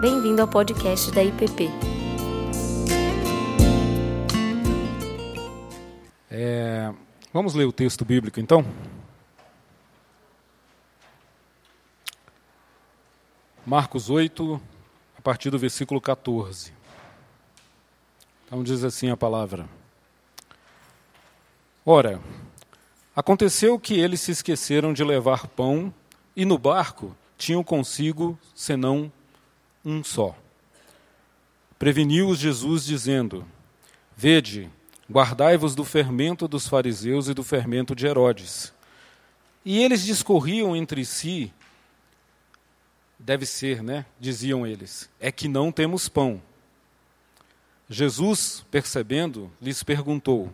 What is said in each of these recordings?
Bem-vindo ao podcast da IPP. É, vamos ler o texto bíblico então? Marcos 8, a partir do versículo 14. Então diz assim a palavra: Ora, aconteceu que eles se esqueceram de levar pão e no barco tinham consigo senão um só. Preveniu-os Jesus, dizendo: Vede, guardai-vos do fermento dos fariseus e do fermento de Herodes. E eles discorriam entre si, deve ser, né? Diziam eles: É que não temos pão. Jesus, percebendo, lhes perguntou: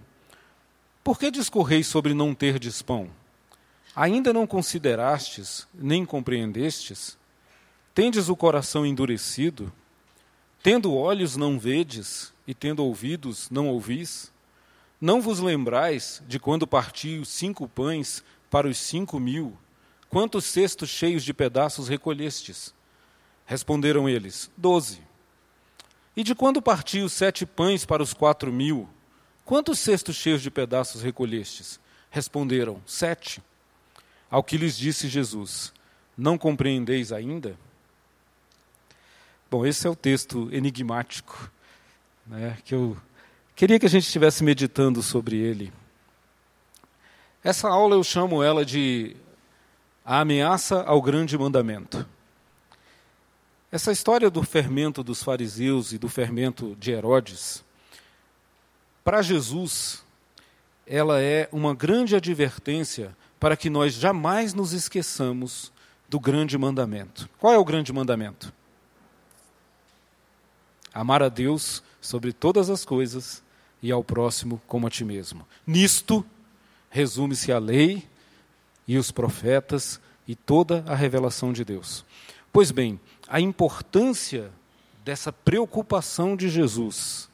Por que discorreis sobre não terdes pão? Ainda não considerastes, nem compreendestes? Tendes o coração endurecido? Tendo olhos não vedes, e tendo ouvidos não ouvis? Não vos lembrais de quando parti os cinco pães para os cinco mil? Quantos cestos cheios de pedaços recolhestes? Responderam eles: Doze. E de quando parti os sete pães para os quatro mil? Quantos cestos cheios de pedaços recolhestes? Responderam: Sete. Ao que lhes disse Jesus: Não compreendeis ainda? Bom, esse é o texto enigmático, né, que eu queria que a gente estivesse meditando sobre ele. Essa aula eu chamo ela de A Ameaça ao Grande Mandamento. Essa história do fermento dos fariseus e do fermento de Herodes, para Jesus, ela é uma grande advertência para que nós jamais nos esqueçamos do grande mandamento. Qual é o grande mandamento? Amar a Deus sobre todas as coisas e ao próximo como a ti mesmo. Nisto resume-se a lei e os profetas e toda a revelação de Deus. Pois bem, a importância dessa preocupação de Jesus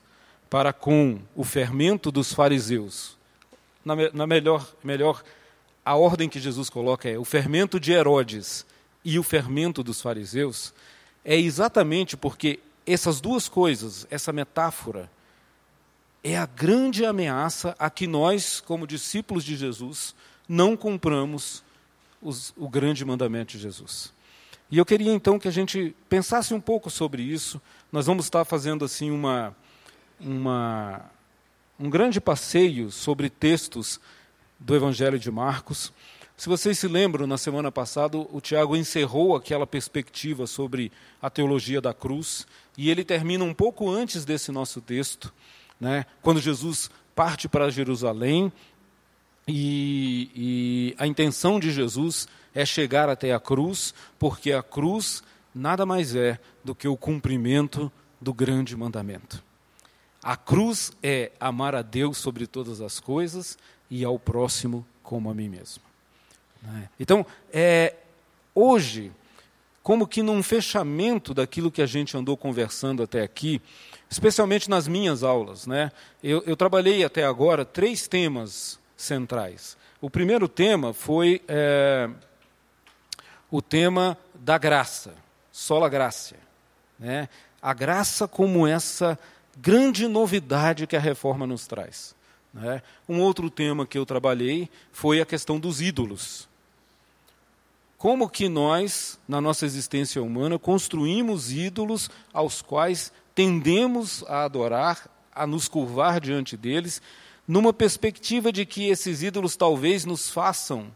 para com o fermento dos fariseus, na, na melhor, melhor, a ordem que Jesus coloca é o fermento de Herodes e o fermento dos fariseus, é exatamente porque essas duas coisas, essa metáfora, é a grande ameaça a que nós, como discípulos de Jesus, não compramos os, o grande mandamento de Jesus. E eu queria então que a gente pensasse um pouco sobre isso. Nós vamos estar fazendo assim uma, uma um grande passeio sobre textos do Evangelho de Marcos. Se vocês se lembram, na semana passada, o Tiago encerrou aquela perspectiva sobre a teologia da cruz, e ele termina um pouco antes desse nosso texto, né, quando Jesus parte para Jerusalém, e, e a intenção de Jesus é chegar até a cruz, porque a cruz nada mais é do que o cumprimento do grande mandamento. A cruz é amar a Deus sobre todas as coisas e ao próximo como a mim mesmo. Né? Então, é, hoje, como que num fechamento daquilo que a gente andou conversando até aqui, especialmente nas minhas aulas, né? eu, eu trabalhei até agora três temas centrais. O primeiro tema foi é, o tema da graça, sola graça. Né? A graça como essa grande novidade que a reforma nos traz. Né? Um outro tema que eu trabalhei foi a questão dos ídolos como que nós, na nossa existência humana, construímos ídolos aos quais tendemos a adorar, a nos curvar diante deles, numa perspectiva de que esses ídolos talvez nos façam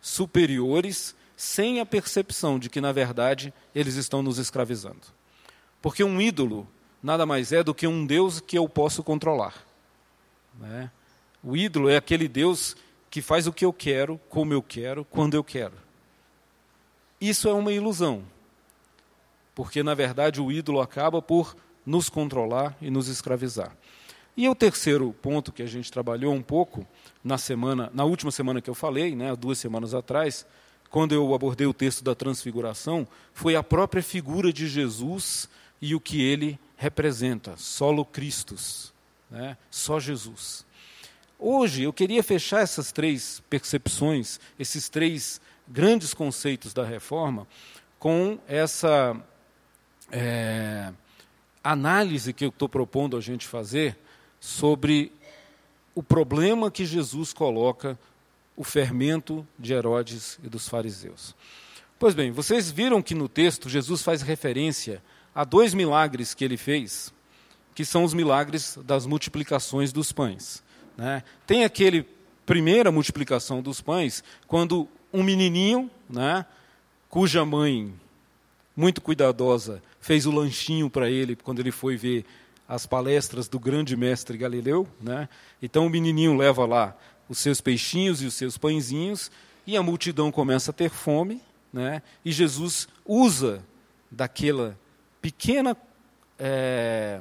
superiores, sem a percepção de que, na verdade, eles estão nos escravizando. Porque um ídolo nada mais é do que um Deus que eu posso controlar. Né? O ídolo é aquele Deus que faz o que eu quero, como eu quero, quando eu quero. Isso é uma ilusão, porque na verdade o ídolo acaba por nos controlar e nos escravizar. E o terceiro ponto que a gente trabalhou um pouco na semana, na última semana que eu falei, né, duas semanas atrás, quando eu abordei o texto da transfiguração, foi a própria figura de Jesus e o que ele representa, solo Christus, né, só Jesus. Hoje eu queria fechar essas três percepções, esses três grandes conceitos da reforma com essa é, análise que eu estou propondo a gente fazer sobre o problema que Jesus coloca o fermento de Herodes e dos fariseus. Pois bem, vocês viram que no texto Jesus faz referência a dois milagres que ele fez, que são os milagres das multiplicações dos pães. Né? Tem aquele primeira multiplicação dos pães, quando um menininho, né, cuja mãe, muito cuidadosa, fez o lanchinho para ele quando ele foi ver as palestras do grande mestre Galileu. Né? Então o menininho leva lá os seus peixinhos e os seus pãezinhos, e a multidão começa a ter fome, né? e Jesus usa daquela pequena é,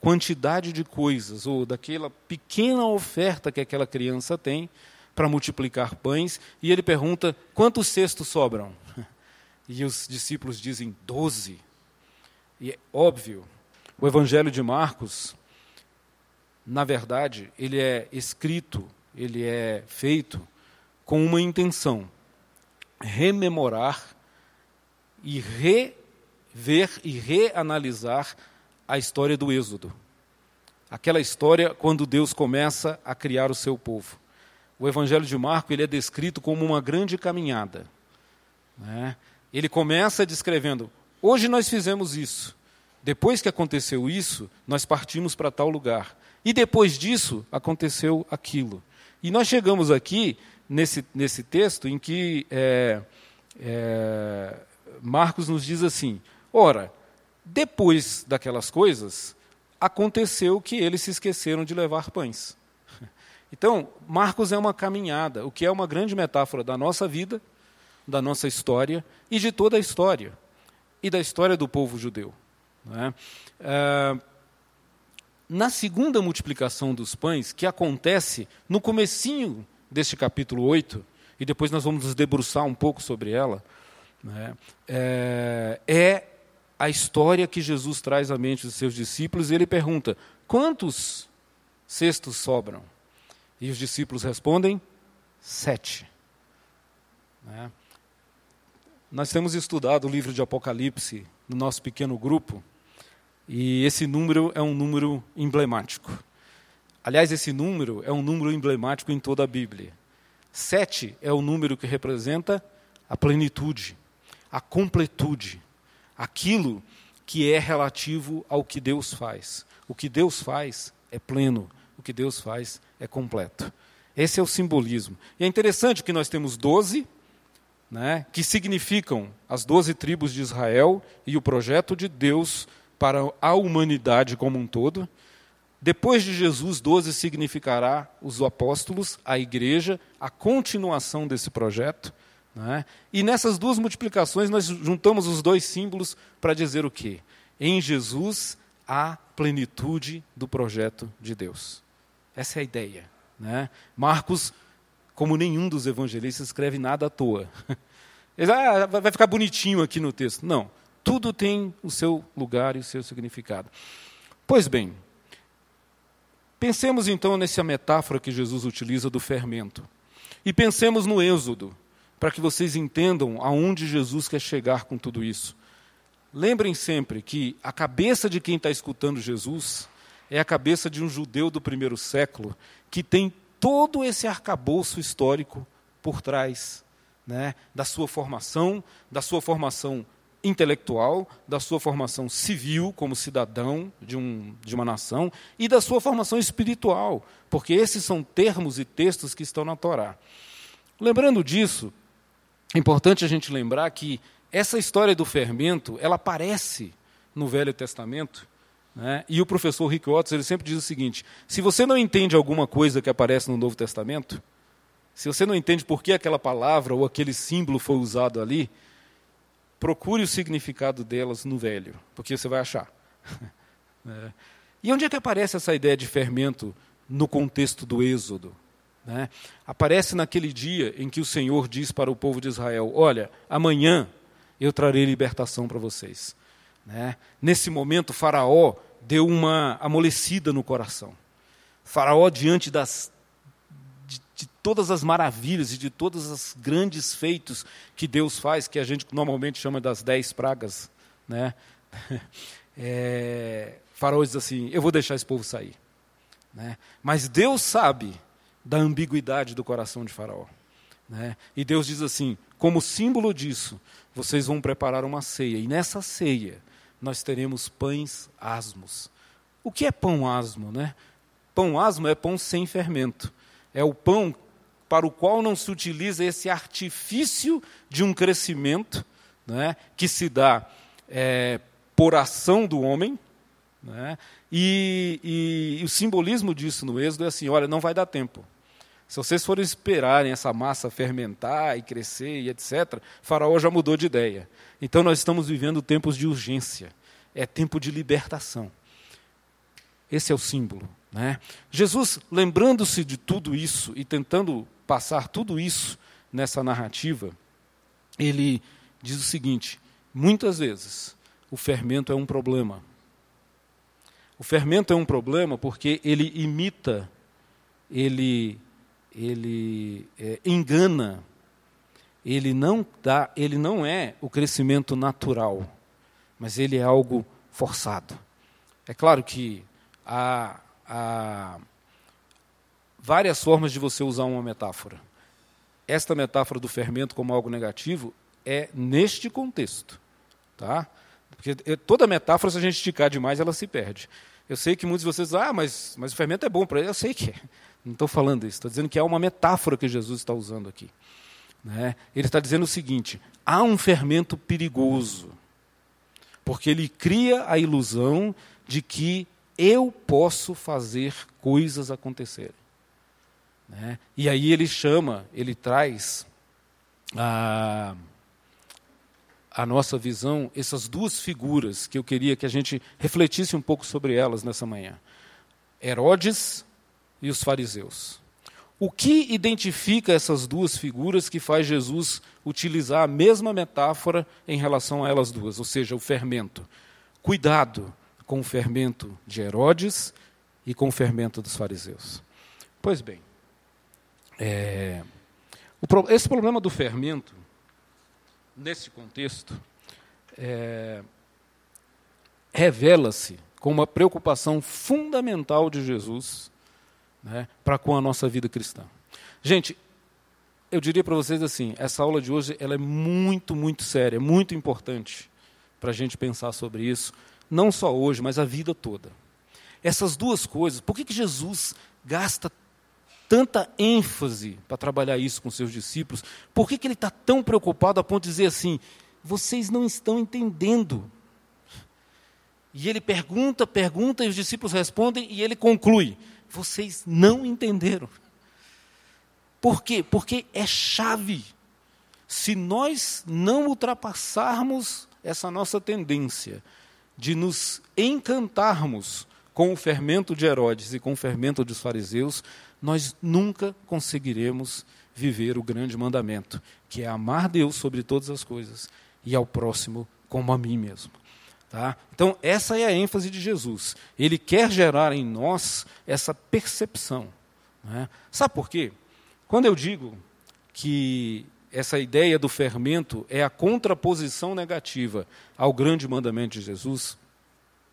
quantidade de coisas, ou daquela pequena oferta que aquela criança tem, para multiplicar pães, e ele pergunta: quantos cestos sobram? E os discípulos dizem: doze. E é óbvio, o Evangelho de Marcos, na verdade, ele é escrito, ele é feito com uma intenção: rememorar e rever e reanalisar a história do Êxodo. Aquela história quando Deus começa a criar o seu povo. O Evangelho de Marcos ele é descrito como uma grande caminhada. Né? Ele começa descrevendo: hoje nós fizemos isso. Depois que aconteceu isso, nós partimos para tal lugar. E depois disso, aconteceu aquilo. E nós chegamos aqui, nesse, nesse texto, em que é, é, Marcos nos diz assim: ora, depois daquelas coisas, aconteceu que eles se esqueceram de levar pães. Então, Marcos é uma caminhada, o que é uma grande metáfora da nossa vida, da nossa história e de toda a história, e da história do povo judeu. É? É, na segunda multiplicação dos pães, que acontece no comecinho deste capítulo 8, e depois nós vamos nos debruçar um pouco sobre ela, né? é, é a história que Jesus traz à mente dos seus discípulos, e ele pergunta: quantos cestos sobram? E os discípulos respondem: sete. Né? Nós temos estudado o livro de Apocalipse no nosso pequeno grupo, e esse número é um número emblemático. Aliás, esse número é um número emblemático em toda a Bíblia. Sete é o número que representa a plenitude, a completude, aquilo que é relativo ao que Deus faz. O que Deus faz é pleno, o que Deus faz é completo. Esse é o simbolismo. E é interessante que nós temos doze, né, que significam as doze tribos de Israel e o projeto de Deus para a humanidade como um todo. Depois de Jesus, doze significará os apóstolos, a igreja, a continuação desse projeto. Né? E nessas duas multiplicações nós juntamos os dois símbolos para dizer o quê? Em Jesus há plenitude do projeto de Deus. Essa é a ideia. Né? Marcos, como nenhum dos evangelistas, escreve nada à toa. Ele, ah, vai ficar bonitinho aqui no texto. Não. Tudo tem o seu lugar e o seu significado. Pois bem, pensemos então nessa metáfora que Jesus utiliza do fermento. E pensemos no Êxodo para que vocês entendam aonde Jesus quer chegar com tudo isso. Lembrem sempre que a cabeça de quem está escutando Jesus é a cabeça de um judeu do primeiro século que tem todo esse arcabouço histórico por trás né, da sua formação, da sua formação intelectual, da sua formação civil como cidadão de, um, de uma nação e da sua formação espiritual, porque esses são termos e textos que estão na Torá. Lembrando disso, é importante a gente lembrar que essa história do fermento, ela aparece no Velho Testamento, né? e o professor Rick Watts ele sempre diz o seguinte, se você não entende alguma coisa que aparece no Novo Testamento, se você não entende por que aquela palavra ou aquele símbolo foi usado ali, procure o significado delas no Velho, porque você vai achar. é. E onde é que aparece essa ideia de fermento no contexto do Êxodo? Né? Aparece naquele dia em que o Senhor diz para o povo de Israel: Olha, amanhã eu trarei libertação para vocês. Né? Nesse momento, Faraó deu uma amolecida no coração. Faraó, diante das, de, de, todas as maravilhas e de todos os grandes feitos que Deus faz, que a gente normalmente chama das dez pragas, né? é, Faraó diz assim: Eu vou deixar esse povo sair. Né? Mas Deus sabe da ambiguidade do coração de Faraó. Né? E Deus diz assim: como símbolo disso, vocês vão preparar uma ceia, e nessa ceia nós teremos pães asmos. O que é pão asmo? Né? Pão asmo é pão sem fermento. É o pão para o qual não se utiliza esse artifício de um crescimento né, que se dá é, por ação do homem. Né, e, e, e o simbolismo disso no Êxodo é assim: olha, não vai dar tempo. Se vocês forem esperarem essa massa fermentar e crescer e etc., Faraó já mudou de ideia. Então nós estamos vivendo tempos de urgência. É tempo de libertação. Esse é o símbolo. Né? Jesus, lembrando-se de tudo isso e tentando passar tudo isso nessa narrativa, ele diz o seguinte: muitas vezes o fermento é um problema. O fermento é um problema porque ele imita, ele ele é, engana, ele não dá, ele não é o crescimento natural, mas ele é algo forçado. É claro que há, há várias formas de você usar uma metáfora. Esta metáfora do fermento como algo negativo é neste contexto, tá? Porque toda metáfora, se a gente esticar demais, ela se perde. Eu sei que muitos de vocês, ah, mas, mas o fermento é bom para ele. Eu sei que é. Não estou falando isso, estou dizendo que é uma metáfora que Jesus está usando aqui. Né? Ele está dizendo o seguinte: há um fermento perigoso, porque ele cria a ilusão de que eu posso fazer coisas acontecerem. Né? E aí ele chama, ele traz a, a nossa visão, essas duas figuras que eu queria que a gente refletisse um pouco sobre elas nessa manhã: Herodes e os fariseus. O que identifica essas duas figuras que faz Jesus utilizar a mesma metáfora em relação a elas duas, ou seja, o fermento? Cuidado com o fermento de Herodes e com o fermento dos fariseus. Pois bem, é, esse problema do fermento, nesse contexto, é, revela-se como uma preocupação fundamental de Jesus né, para com a nossa vida cristã. Gente, eu diria para vocês assim, essa aula de hoje ela é muito, muito séria, muito importante para a gente pensar sobre isso, não só hoje, mas a vida toda. Essas duas coisas, por que, que Jesus gasta tanta ênfase para trabalhar isso com seus discípulos? Por que, que ele está tão preocupado a ponto de dizer assim: vocês não estão entendendo? E ele pergunta, pergunta, e os discípulos respondem, e ele conclui: vocês não entenderam. Por quê? Porque é chave. Se nós não ultrapassarmos essa nossa tendência de nos encantarmos com o fermento de Herodes e com o fermento dos fariseus, nós nunca conseguiremos viver o grande mandamento, que é amar Deus sobre todas as coisas e ao próximo como a mim mesmo. Tá? Então, essa é a ênfase de Jesus. Ele quer gerar em nós essa percepção. Né? Sabe por quê? Quando eu digo que essa ideia do fermento é a contraposição negativa ao grande mandamento de Jesus,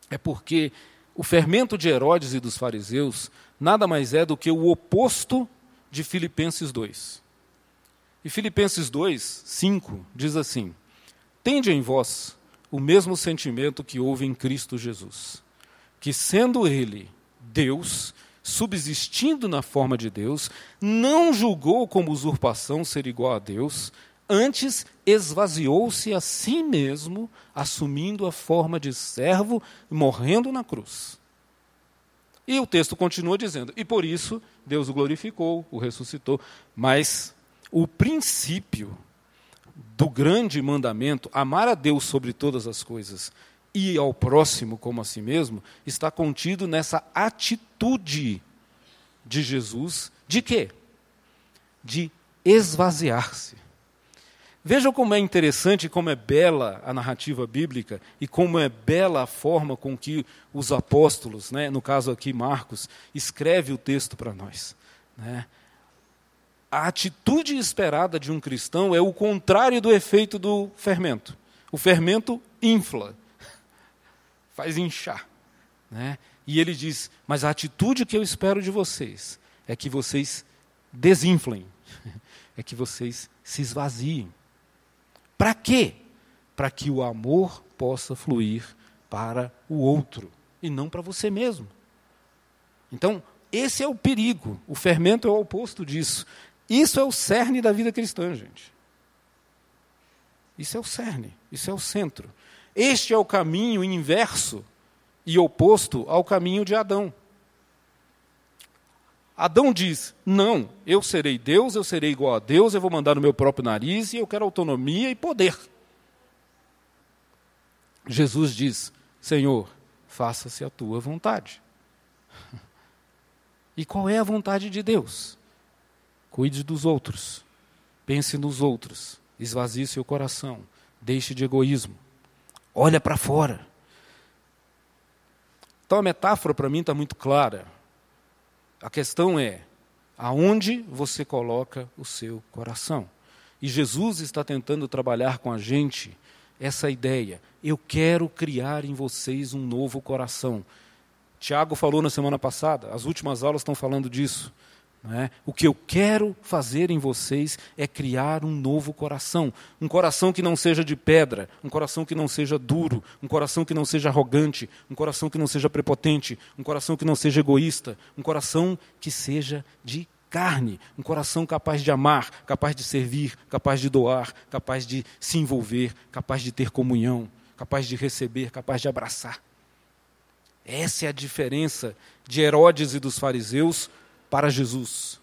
é porque o fermento de Herodes e dos fariseus nada mais é do que o oposto de Filipenses 2. E Filipenses 2, 5 diz assim: Tende em vós o mesmo sentimento que houve em Cristo Jesus, que sendo ele Deus, subsistindo na forma de Deus, não julgou como usurpação ser igual a Deus, antes esvaziou-se a si mesmo, assumindo a forma de servo, morrendo na cruz. E o texto continua dizendo: e por isso Deus o glorificou, o ressuscitou. Mas o princípio do grande mandamento, amar a Deus sobre todas as coisas e ao próximo como a si mesmo, está contido nessa atitude de Jesus de quê? De esvaziar-se. Vejam como é interessante, como é bela a narrativa bíblica e como é bela a forma com que os apóstolos, né, no caso aqui Marcos, escreve o texto para nós. Né? A atitude esperada de um cristão é o contrário do efeito do fermento. O fermento infla. faz inchar. Né? E ele diz: Mas a atitude que eu espero de vocês é que vocês desinflem, é que vocês se esvaziem. Para quê? Para que o amor possa fluir para o outro e não para você mesmo. Então, esse é o perigo. O fermento é o oposto disso. Isso é o cerne da vida cristã, gente. Isso é o cerne, isso é o centro. Este é o caminho inverso e oposto ao caminho de Adão. Adão diz: Não, eu serei Deus, eu serei igual a Deus, eu vou mandar no meu próprio nariz e eu quero autonomia e poder. Jesus diz: Senhor, faça-se a tua vontade. E qual é a vontade de Deus? Cuide dos outros, pense nos outros, esvazie seu coração, deixe de egoísmo, olha para fora. Então a metáfora para mim está muito clara. A questão é aonde você coloca o seu coração. E Jesus está tentando trabalhar com a gente essa ideia. Eu quero criar em vocês um novo coração. Tiago falou na semana passada, as últimas aulas estão falando disso. É? O que eu quero fazer em vocês é criar um novo coração. Um coração que não seja de pedra, um coração que não seja duro, um coração que não seja arrogante, um coração que não seja prepotente, um coração que não seja egoísta, um coração que seja de carne, um coração capaz de amar, capaz de servir, capaz de doar, capaz de se envolver, capaz de ter comunhão, capaz de receber, capaz de abraçar. Essa é a diferença de Herodes e dos fariseus para Jesus.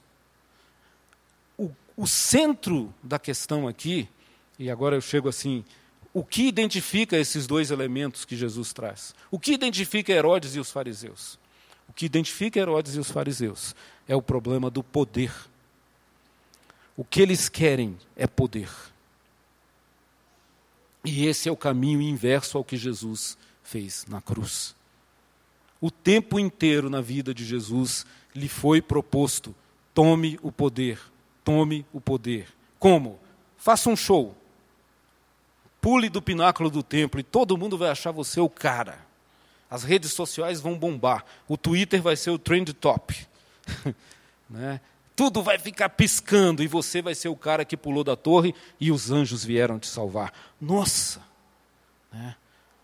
O, o centro da questão aqui, e agora eu chego assim, o que identifica esses dois elementos que Jesus traz? O que identifica Herodes e os fariseus? O que identifica Herodes e os fariseus é o problema do poder. O que eles querem é poder. E esse é o caminho inverso ao que Jesus fez na cruz. O tempo inteiro na vida de Jesus lhe foi proposto: tome o poder, tome o poder. Como? Faça um show. Pule do pináculo do templo e todo mundo vai achar você o cara. As redes sociais vão bombar. O Twitter vai ser o trend top. né? Tudo vai ficar piscando e você vai ser o cara que pulou da torre e os anjos vieram te salvar. Nossa! Né?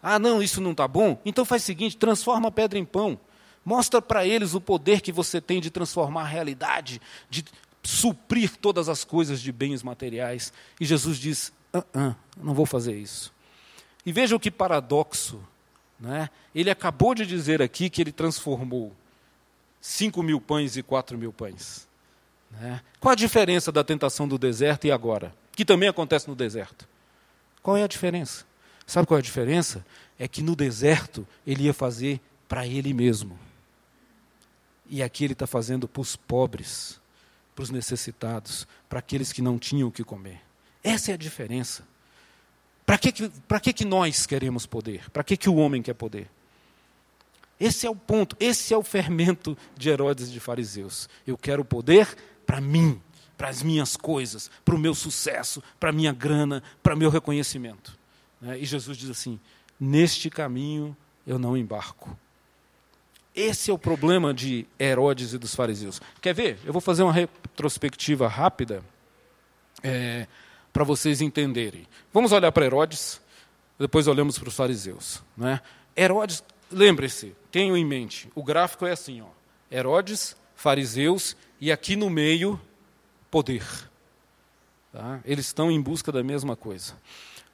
Ah, não, isso não está bom? Então faz o seguinte: transforma a pedra em pão. Mostra para eles o poder que você tem de transformar a realidade, de suprir todas as coisas de bens materiais. E Jesus diz: ah, ah, não vou fazer isso. E veja o que paradoxo. Né? Ele acabou de dizer aqui que ele transformou cinco mil pães e quatro mil pães. Né? Qual a diferença da tentação do deserto e agora? Que também acontece no deserto. Qual é a diferença? Sabe qual é a diferença? É que no deserto ele ia fazer para ele mesmo. E aqui ele está fazendo para os pobres, para os necessitados, para aqueles que não tinham o que comer. Essa é a diferença. Para que, que, que, nós queremos poder? Para que, que o homem quer poder? Esse é o ponto, esse é o fermento de Herodes e de fariseus. Eu quero poder para mim, para as minhas coisas, para o meu sucesso, para a minha grana, para o meu reconhecimento. Né? E Jesus diz assim: neste caminho eu não embarco. Esse é o problema de Herodes e dos fariseus. Quer ver? Eu vou fazer uma retrospectiva rápida é, para vocês entenderem. Vamos olhar para Herodes, depois olhamos para os fariseus. Né? Herodes, lembre-se, tenham em mente, o gráfico é assim: ó, Herodes, fariseus e aqui no meio, poder. Tá? Eles estão em busca da mesma coisa.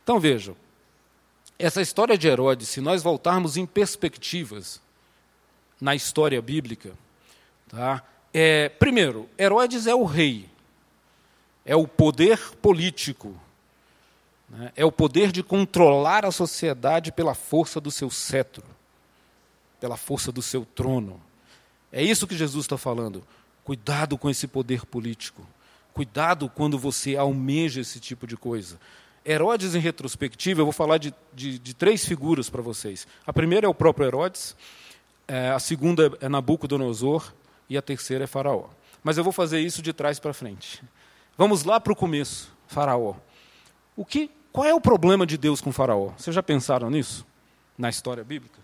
Então vejam, essa história de Herodes, se nós voltarmos em perspectivas, na história bíblica. Tá? É, primeiro, Herodes é o rei, é o poder político, né? é o poder de controlar a sociedade pela força do seu cetro, pela força do seu trono. É isso que Jesus está falando. Cuidado com esse poder político. Cuidado quando você almeja esse tipo de coisa. Herodes, em retrospectiva, eu vou falar de, de, de três figuras para vocês. A primeira é o próprio Herodes, é, a segunda é Nabucodonosor e a terceira é Faraó. Mas eu vou fazer isso de trás para frente. Vamos lá para o começo, Faraó. O que, qual é o problema de Deus com Faraó? Vocês já pensaram nisso? Na história bíblica?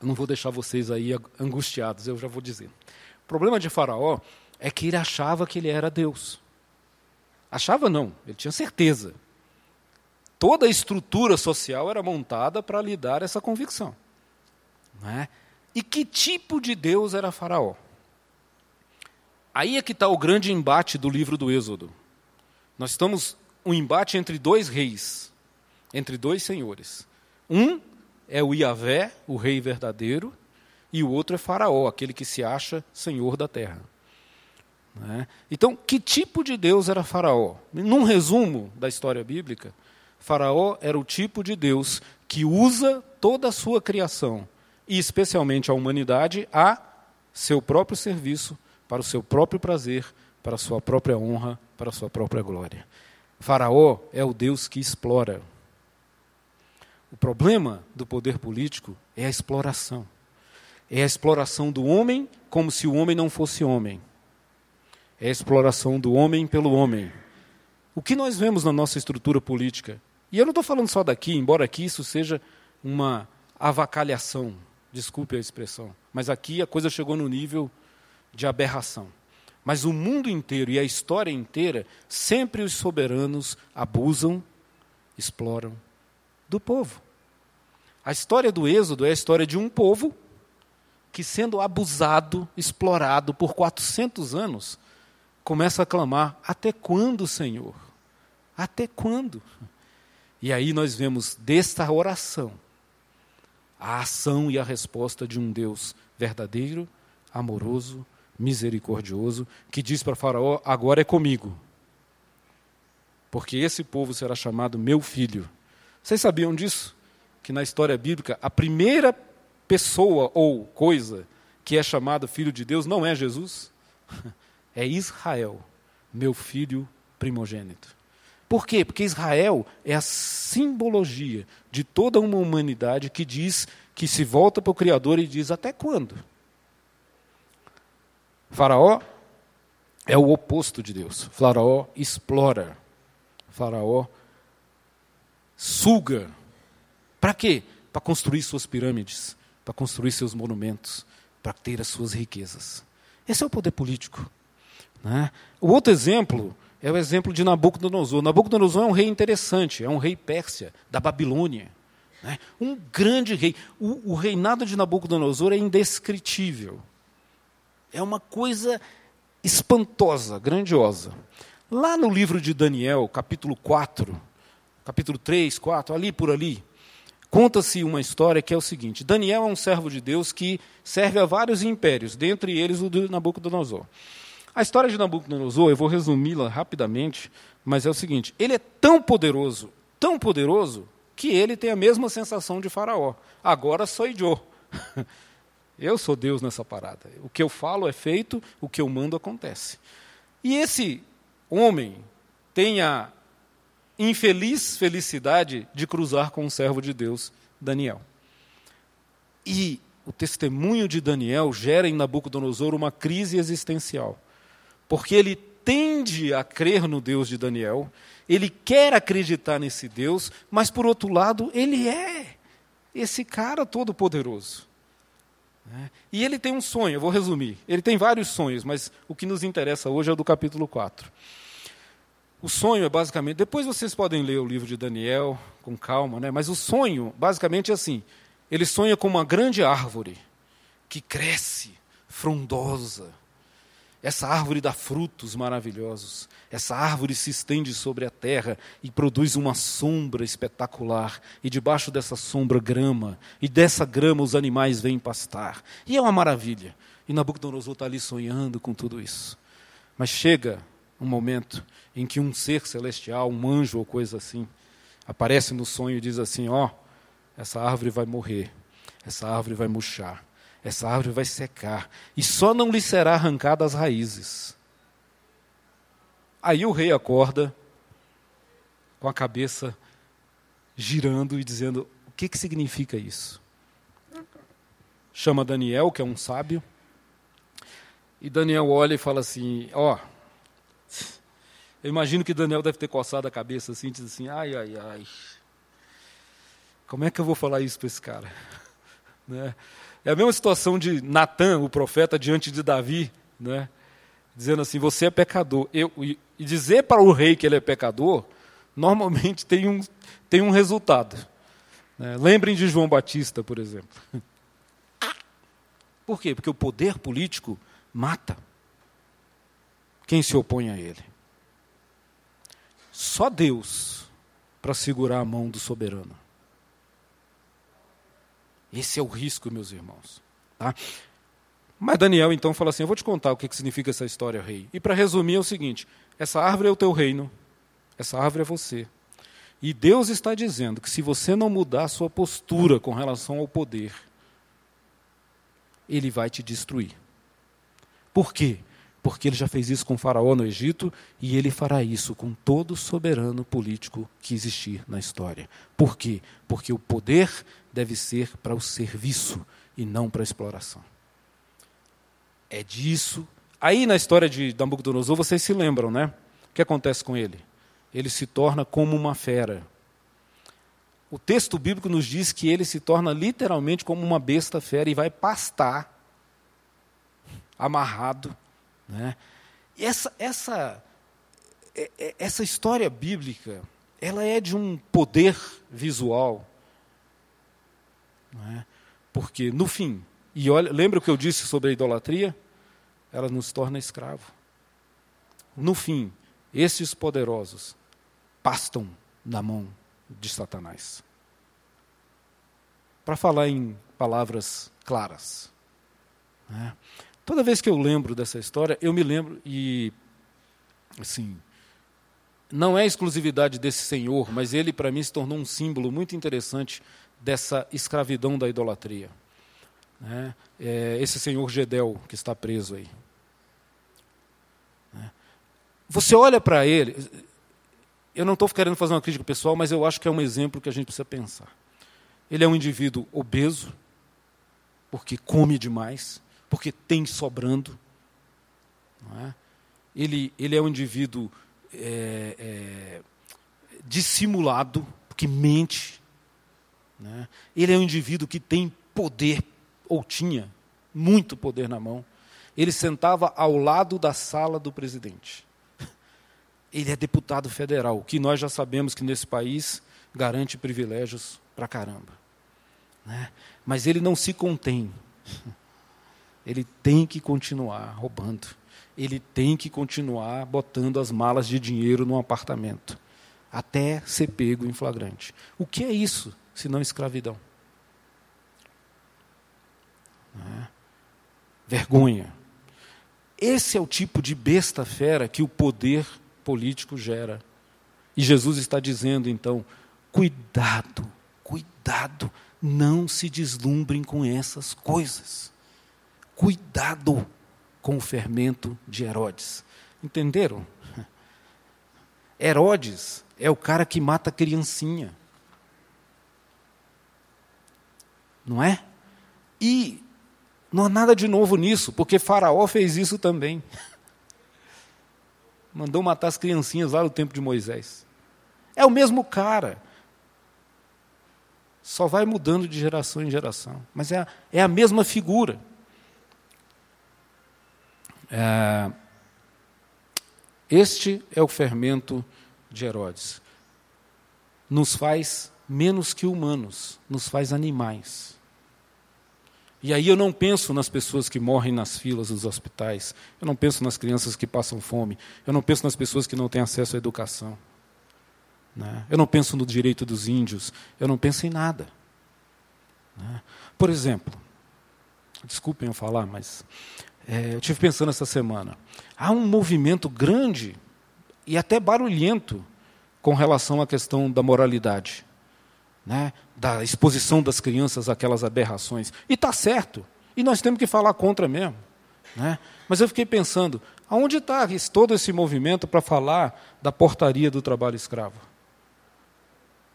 Eu não vou deixar vocês aí angustiados, eu já vou dizer. O problema de Faraó é que ele achava que ele era Deus. Achava não, ele tinha certeza. Toda a estrutura social era montada para lhe dar essa convicção. Não é? E que tipo de Deus era Faraó? Aí é que está o grande embate do livro do Êxodo. Nós estamos um embate entre dois reis, entre dois senhores. Um é o Iavé, o rei verdadeiro, e o outro é Faraó, aquele que se acha senhor da terra. Né? Então, que tipo de Deus era Faraó? Num resumo da história bíblica, Faraó era o tipo de Deus que usa toda a sua criação, e especialmente a humanidade, a seu próprio serviço, para o seu próprio prazer, para a sua própria honra, para a sua própria glória. Faraó é o Deus que explora. O problema do poder político é a exploração. É a exploração do homem como se o homem não fosse homem. É a exploração do homem pelo homem. O que nós vemos na nossa estrutura política, e eu não estou falando só daqui, embora aqui isso seja uma avacalhação, desculpe a expressão, mas aqui a coisa chegou no nível de aberração. Mas o mundo inteiro e a história inteira, sempre os soberanos abusam, exploram do povo. A história do Êxodo é a história de um povo que, sendo abusado, explorado por 400 anos, começa a clamar: Até quando, Senhor? Até quando? E aí nós vemos desta oração a ação e a resposta de um Deus verdadeiro, amoroso misericordioso, que diz para Faraó: agora é comigo. Porque esse povo será chamado meu filho. Vocês sabiam disso? Que na história bíblica, a primeira pessoa ou coisa que é chamado filho de Deus não é Jesus, é Israel, meu filho primogênito. Por quê? Porque Israel é a simbologia de toda uma humanidade que diz que se volta para o Criador e diz: até quando? Faraó é o oposto de Deus. Faraó explora. Faraó suga. Para quê? Para construir suas pirâmides, para construir seus monumentos, para ter as suas riquezas. Esse é o poder político. Né? O outro exemplo é o exemplo de Nabucodonosor. Nabucodonosor é um rei interessante, é um rei pérsia, da Babilônia. Né? Um grande rei. O, o reinado de Nabucodonosor é indescritível. É uma coisa espantosa, grandiosa. Lá no livro de Daniel, capítulo 4, capítulo 3, 4, ali por ali, conta-se uma história que é o seguinte: Daniel é um servo de Deus que serve a vários impérios, dentre eles o de Nabucodonosor. A história de Nabucodonosor, eu vou resumi-la rapidamente, mas é o seguinte: ele é tão poderoso, tão poderoso, que ele tem a mesma sensação de Faraó. Agora sou eu. Eu sou Deus nessa parada. O que eu falo é feito, o que eu mando acontece. E esse homem tem a infeliz felicidade de cruzar com o servo de Deus, Daniel. E o testemunho de Daniel gera em Nabucodonosor uma crise existencial. Porque ele tende a crer no Deus de Daniel, ele quer acreditar nesse Deus, mas por outro lado, ele é esse cara todo-poderoso. Né? E ele tem um sonho, eu vou resumir. Ele tem vários sonhos, mas o que nos interessa hoje é o do capítulo 4. O sonho é basicamente. Depois vocês podem ler o livro de Daniel com calma, né? mas o sonho, basicamente, é assim: ele sonha com uma grande árvore que cresce, frondosa essa árvore dá frutos maravilhosos. Essa árvore se estende sobre a terra e produz uma sombra espetacular. E debaixo dessa sombra, grama. E dessa grama os animais vêm pastar. E é uma maravilha. E Nabucodonosor está ali sonhando com tudo isso. Mas chega um momento em que um ser celestial, um anjo ou coisa assim, aparece no sonho e diz assim: Ó, oh, essa árvore vai morrer, essa árvore vai murchar essa árvore vai secar, e só não lhe será arrancada as raízes. Aí o rei acorda, com a cabeça girando e dizendo: o que, que significa isso? Chama Daniel, que é um sábio, e Daniel olha e fala assim: ó. Oh, eu imagino que Daniel deve ter coçado a cabeça assim diz assim: ai, ai, ai. Como é que eu vou falar isso para esse cara? Né? É a mesma situação de Natan, o profeta, diante de Davi, né? dizendo assim: Você é pecador. Eu, e, dizer para o rei que ele é pecador, normalmente tem um, tem um resultado. Né? Lembrem de João Batista, por exemplo. Por quê? Porque o poder político mata quem se opõe a ele. Só Deus para segurar a mão do soberano. Esse é o risco, meus irmãos. Tá? Mas Daniel então fala assim: Eu vou te contar o que, que significa essa história, rei. E para resumir é o seguinte: essa árvore é o teu reino, essa árvore é você. E Deus está dizendo que se você não mudar a sua postura com relação ao poder, Ele vai te destruir. Por quê? Porque ele já fez isso com Faraó no Egito e ele fará isso com todo soberano político que existir na história. Por quê? Porque o poder deve ser para o serviço e não para a exploração. É disso. Aí na história de Nabucodonosor vocês se lembram, né? O que acontece com ele? Ele se torna como uma fera. O texto bíblico nos diz que ele se torna literalmente como uma besta fera e vai pastar amarrado. Né? E essa, essa, é, é, essa história bíblica ela é de um poder visual é? Porque, no fim, e olha, lembra o que eu disse sobre a idolatria? Ela nos torna escravo. No fim, esses poderosos pastam na mão de Satanás. Para falar em palavras claras. Né? Toda vez que eu lembro dessa história, eu me lembro, e assim, não é exclusividade desse senhor, mas ele para mim se tornou um símbolo muito interessante dessa escravidão da idolatria. Né? É esse senhor Gedel que está preso aí. Né? Você olha para ele, eu não estou querendo fazer uma crítica pessoal, mas eu acho que é um exemplo que a gente precisa pensar. Ele é um indivíduo obeso, porque come demais, porque tem sobrando. É? Ele, ele é um indivíduo é, é, dissimulado, porque mente, né? Ele é um indivíduo que tem poder, ou tinha muito poder na mão. Ele sentava ao lado da sala do presidente. Ele é deputado federal, que nós já sabemos que nesse país garante privilégios para caramba. Né? Mas ele não se contém. Ele tem que continuar roubando. Ele tem que continuar botando as malas de dinheiro no apartamento, até ser pego em flagrante. O que é isso? senão escravidão. É? Vergonha. Esse é o tipo de besta fera que o poder político gera. E Jesus está dizendo, então, cuidado, cuidado, não se deslumbrem com essas coisas. Cuidado com o fermento de Herodes. Entenderam? Herodes é o cara que mata a criancinha. Não é? E não há nada de novo nisso, porque Faraó fez isso também. Mandou matar as criancinhas lá no tempo de Moisés. É o mesmo cara. Só vai mudando de geração em geração. Mas é a, é a mesma figura. É, este é o fermento de Herodes. Nos faz menos que humanos, nos faz animais. E aí eu não penso nas pessoas que morrem nas filas dos hospitais, eu não penso nas crianças que passam fome, eu não penso nas pessoas que não têm acesso à educação. Né? Eu não penso no direito dos índios, eu não penso em nada. Né? Por exemplo, desculpem eu falar, mas é, eu tive pensando essa semana. Há um movimento grande e até barulhento com relação à questão da moralidade né, da exposição das crianças àquelas aberrações. E está certo. E nós temos que falar contra mesmo. Né? Mas eu fiquei pensando, aonde está todo esse movimento para falar da portaria do trabalho escravo?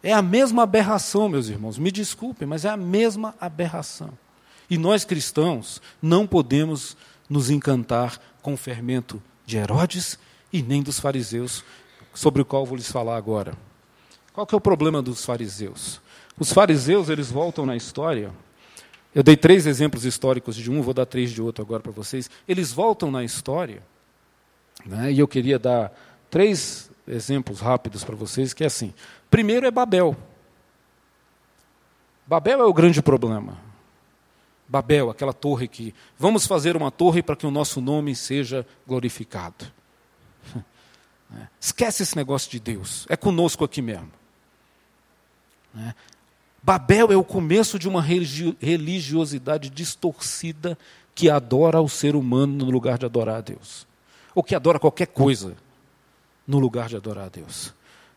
É a mesma aberração, meus irmãos. Me desculpem, mas é a mesma aberração. E nós cristãos não podemos nos encantar com o fermento de Herodes e nem dos fariseus, sobre o qual vou lhes falar agora. Qual que é o problema dos fariseus? Os fariseus, eles voltam na história Eu dei três exemplos históricos de um, vou dar três de outro agora para vocês. Eles voltam na história, né, e eu queria dar três exemplos rápidos para vocês, que é assim. Primeiro é Babel. Babel é o grande problema. Babel, aquela torre que vamos fazer uma torre para que o nosso nome seja glorificado. Esquece esse negócio de Deus, é conosco aqui mesmo. Né? Babel é o começo de uma religiosidade distorcida que adora o ser humano no lugar de adorar a Deus. Ou que adora qualquer coisa no lugar de adorar a Deus.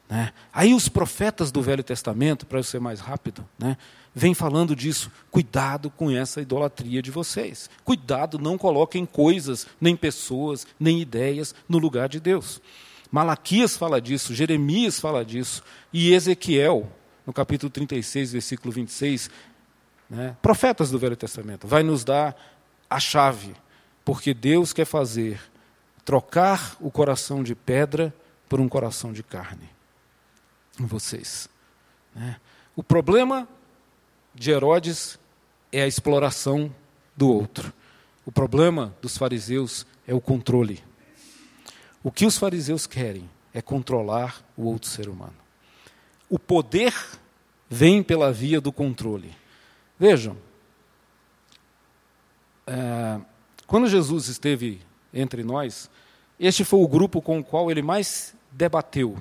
Né? Aí os profetas do Velho Testamento, para eu ser mais rápido, né, vêm falando disso. Cuidado com essa idolatria de vocês. Cuidado, não coloquem coisas, nem pessoas, nem ideias no lugar de Deus. Malaquias fala disso, Jeremias fala disso, e Ezequiel, no capítulo 36, versículo 26, né, profetas do Velho Testamento, vai nos dar a chave, porque Deus quer fazer trocar o coração de pedra por um coração de carne em vocês. Né? O problema de Herodes é a exploração do outro. O problema dos fariseus é o controle. O que os fariseus querem é controlar o outro ser humano. O poder vem pela via do controle. Vejam, é, quando Jesus esteve entre nós, este foi o grupo com o qual ele mais debateu.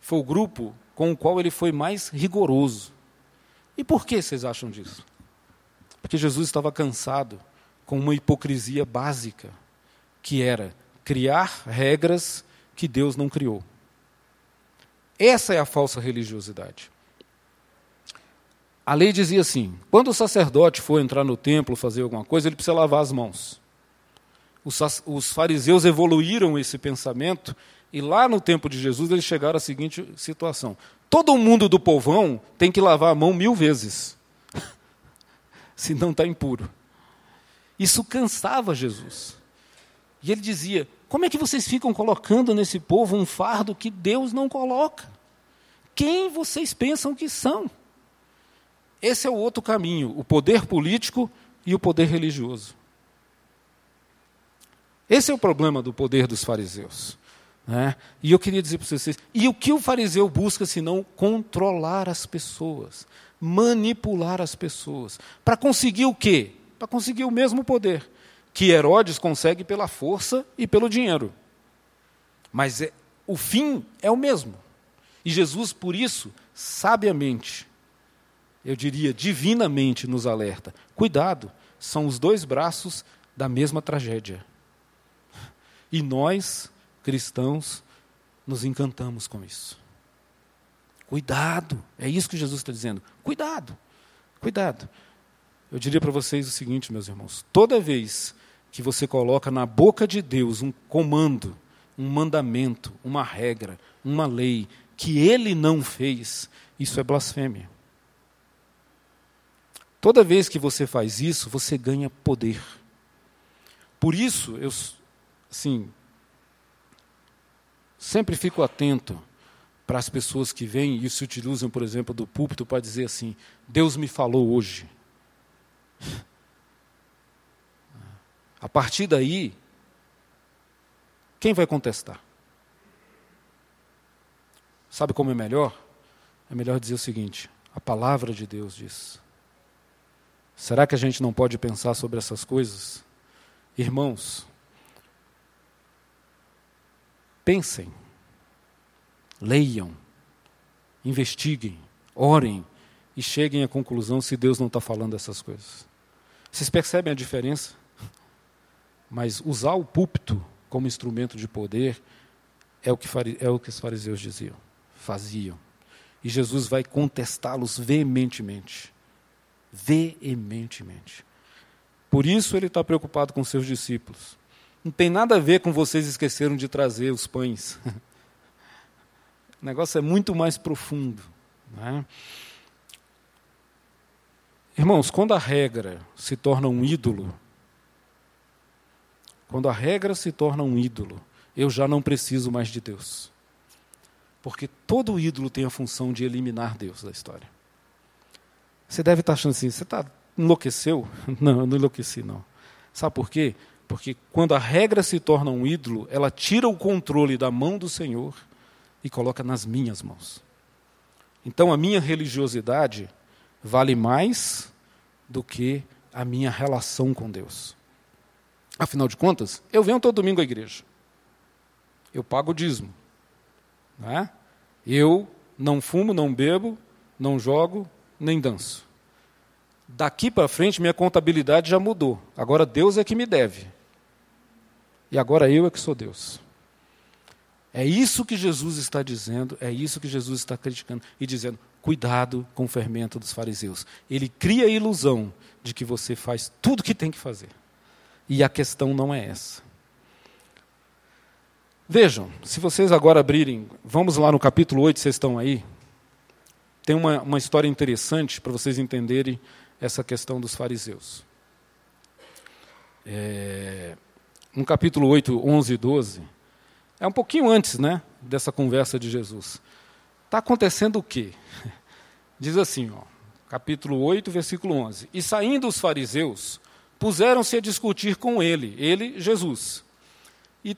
Foi o grupo com o qual ele foi mais rigoroso. E por que vocês acham disso? Porque Jesus estava cansado com uma hipocrisia básica, que era criar regras que Deus não criou. Essa é a falsa religiosidade. A lei dizia assim: quando o sacerdote for entrar no templo fazer alguma coisa, ele precisa lavar as mãos. Os, fariseus evoluíram esse pensamento e lá no tempo de Jesus eles chegaram à seguinte situação: todo mundo do povão tem que lavar a mão mil vezes, senão está impuro. Isso cansava Jesus. E ele dizia: como é que vocês ficam colocando nesse povo um fardo que Deus não coloca? Quem vocês pensam que são? Esse é o outro caminho: o poder político e o poder religioso. Esse é o problema do poder dos fariseus. Né? E eu queria dizer para vocês: e o que o fariseu busca senão controlar as pessoas, manipular as pessoas? Para conseguir o quê? Para conseguir o mesmo poder que Herodes consegue pela força e pelo dinheiro. Mas é, o fim é o mesmo. E Jesus, por isso, sabiamente, eu diria divinamente, nos alerta: cuidado, são os dois braços da mesma tragédia. E nós, cristãos, nos encantamos com isso. Cuidado, é isso que Jesus está dizendo. Cuidado, cuidado. Eu diria para vocês o seguinte, meus irmãos: toda vez que você coloca na boca de Deus um comando, um mandamento, uma regra, uma lei que ele não fez, isso é blasfêmia. Toda vez que você faz isso, você ganha poder. Por isso, eu assim, sempre fico atento para as pessoas que vêm e se utilizam, por exemplo, do púlpito para dizer assim: Deus me falou hoje. A partir daí, quem vai contestar? Sabe como é melhor? É melhor dizer o seguinte: a palavra de Deus diz. Será que a gente não pode pensar sobre essas coisas? Irmãos, pensem, leiam, investiguem, orem e cheguem à conclusão se Deus não está falando essas coisas. Vocês percebem a diferença? Mas usar o púlpito como instrumento de poder é o que, é o que os fariseus diziam, faziam. E Jesus vai contestá-los veementemente. Veementemente. Por isso ele está preocupado com seus discípulos. Não tem nada a ver com vocês esqueceram de trazer os pães. o negócio é muito mais profundo. É? Irmãos, quando a regra se torna um ídolo, quando a regra se torna um ídolo, eu já não preciso mais de Deus. Porque todo ídolo tem a função de eliminar Deus da história. Você deve estar achando assim, você está enlouqueceu? Não, eu não enlouqueci, não. Sabe por quê? Porque quando a regra se torna um ídolo, ela tira o controle da mão do Senhor e coloca nas minhas mãos. Então a minha religiosidade vale mais do que a minha relação com Deus. Afinal de contas, eu venho todo domingo à igreja. Eu pago o dízimo. Né? Eu não fumo, não bebo, não jogo, nem danço. Daqui para frente, minha contabilidade já mudou. Agora Deus é que me deve. E agora eu é que sou Deus. É isso que Jesus está dizendo, é isso que Jesus está criticando e dizendo: cuidado com o fermento dos fariseus. Ele cria a ilusão de que você faz tudo o que tem que fazer. E a questão não é essa. Vejam, se vocês agora abrirem, vamos lá no capítulo 8, vocês estão aí. Tem uma, uma história interessante para vocês entenderem essa questão dos fariseus. É, no capítulo 8, 11 e 12, é um pouquinho antes né, dessa conversa de Jesus. Está acontecendo o quê? Diz assim, ó, capítulo 8, versículo 11: E saindo os fariseus, puseram-se a discutir com ele, ele, Jesus. E,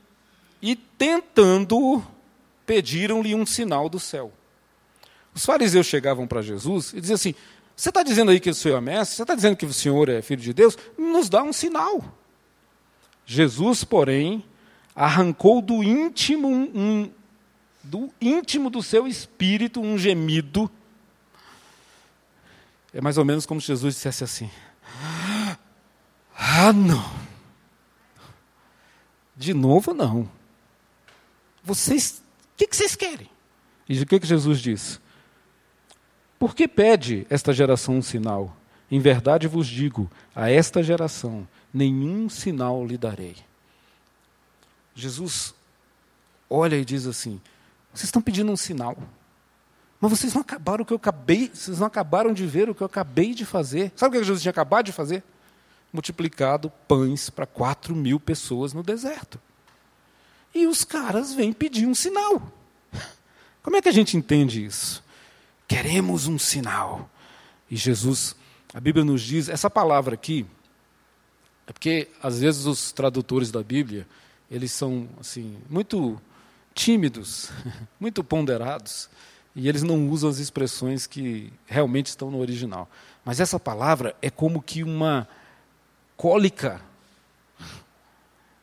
e tentando, pediram-lhe um sinal do céu. Os fariseus chegavam para Jesus e diziam assim: Você está dizendo aí que o Senhor é mestre? Você está dizendo que o Senhor é filho de Deus? Nos dá um sinal. Jesus, porém, arrancou do íntimo um, do íntimo do seu espírito um gemido. É mais ou menos como se Jesus dissesse assim: Ah, não. De novo, não. Vocês, o que, que vocês querem? E o que, que Jesus diz? Por que pede esta geração um sinal? Em verdade vos digo, a esta geração nenhum sinal lhe darei. Jesus olha e diz assim: vocês estão pedindo um sinal, mas vocês não acabaram o que eu acabei, vocês não acabaram de ver o que eu acabei de fazer. Sabe o que Jesus tinha acabado de fazer? Multiplicado pães para quatro mil pessoas no deserto. E os caras vêm pedir um sinal. Como é que a gente entende isso? Queremos um sinal. E Jesus, a Bíblia nos diz, essa palavra aqui, é porque às vezes os tradutores da Bíblia, eles são assim, muito tímidos, muito ponderados, e eles não usam as expressões que realmente estão no original. Mas essa palavra é como que uma cólica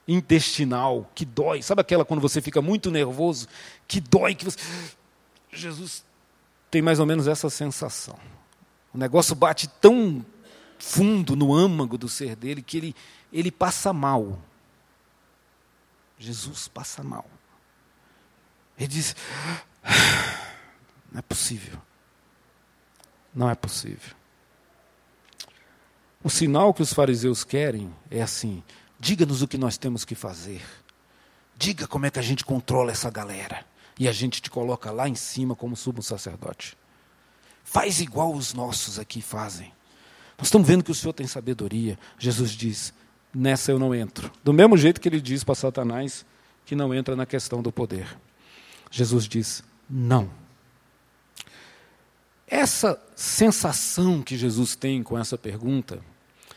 intestinal que dói. Sabe aquela quando você fica muito nervoso, que dói, que você Jesus tem mais ou menos essa sensação. O negócio bate tão fundo no âmago do ser dele que ele, ele passa mal. Jesus passa mal. Ele diz: não é possível. Não é possível. O sinal que os fariseus querem é assim: diga-nos o que nós temos que fazer. Diga como é que a gente controla essa galera. E a gente te coloca lá em cima como sumo sacerdote. Faz igual os nossos aqui fazem. Nós estamos vendo que o Senhor tem sabedoria. Jesus diz: nessa eu não entro. Do mesmo jeito que ele diz para Satanás que não entra na questão do poder. Jesus diz: não. Essa sensação que Jesus tem com essa pergunta,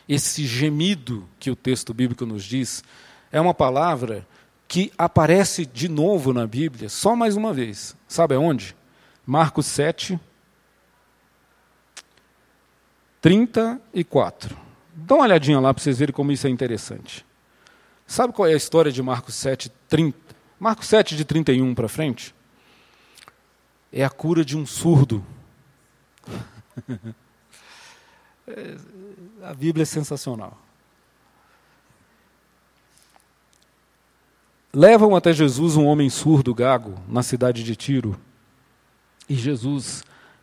esse gemido que o texto bíblico nos diz, é uma palavra que aparece de novo na Bíblia, só mais uma vez. Sabe aonde? Marcos 7, 34. Dá uma olhadinha lá para vocês verem como isso é interessante. Sabe qual é a história de Marcos 7, 30? Marcos 7, de 31 para frente? É a cura de um surdo. a Bíblia é sensacional. Levam até Jesus um homem surdo, gago, na cidade de Tiro. E Jesus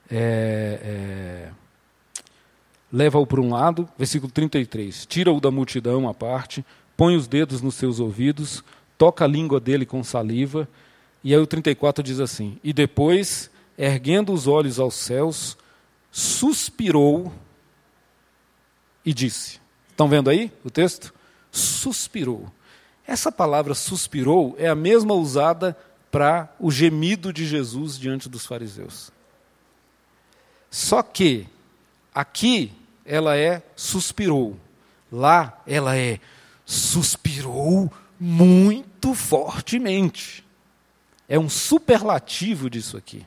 é, é, leva-o para um lado, versículo 33, tira-o da multidão à parte, põe os dedos nos seus ouvidos, toca a língua dele com saliva, e aí o 34 diz assim: E depois, erguendo os olhos aos céus, suspirou e disse. Estão vendo aí o texto? Suspirou. Essa palavra suspirou é a mesma usada para o gemido de Jesus diante dos fariseus. Só que aqui ela é suspirou. Lá, ela é suspirou muito fortemente. É um superlativo disso aqui.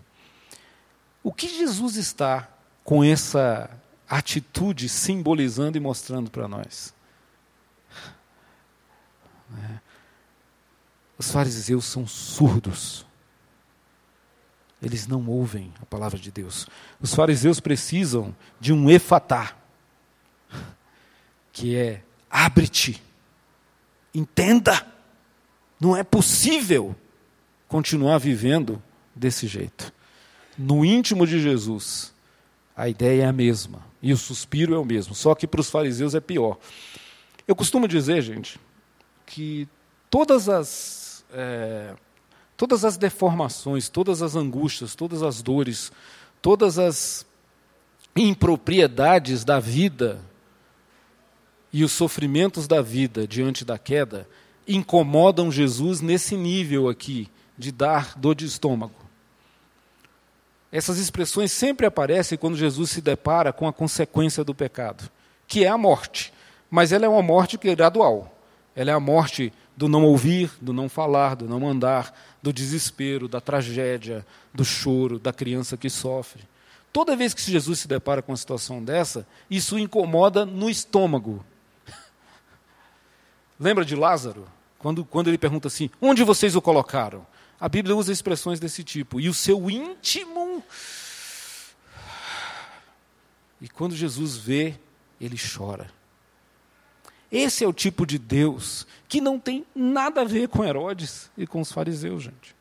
O que Jesus está com essa atitude simbolizando e mostrando para nós? Os fariseus são surdos. Eles não ouvem a palavra de Deus. Os fariseus precisam de um efatá, que é abre-te, entenda. Não é possível continuar vivendo desse jeito. No íntimo de Jesus, a ideia é a mesma e o suspiro é o mesmo, só que para os fariseus é pior. Eu costumo dizer, gente, que todas as é, todas as deformações, todas as angústias, todas as dores, todas as impropriedades da vida e os sofrimentos da vida diante da queda incomodam Jesus nesse nível aqui de dar dor de estômago. Essas expressões sempre aparecem quando Jesus se depara com a consequência do pecado, que é a morte. Mas ela é uma morte gradual. Ela é a morte do não ouvir, do não falar, do não andar, do desespero, da tragédia, do choro, da criança que sofre. Toda vez que Jesus se depara com uma situação dessa, isso incomoda no estômago. Lembra de Lázaro? Quando, quando ele pergunta assim: onde vocês o colocaram? A Bíblia usa expressões desse tipo. E o seu íntimo. E quando Jesus vê, ele chora. Esse é o tipo de Deus que não tem nada a ver com Herodes e com os fariseus, gente.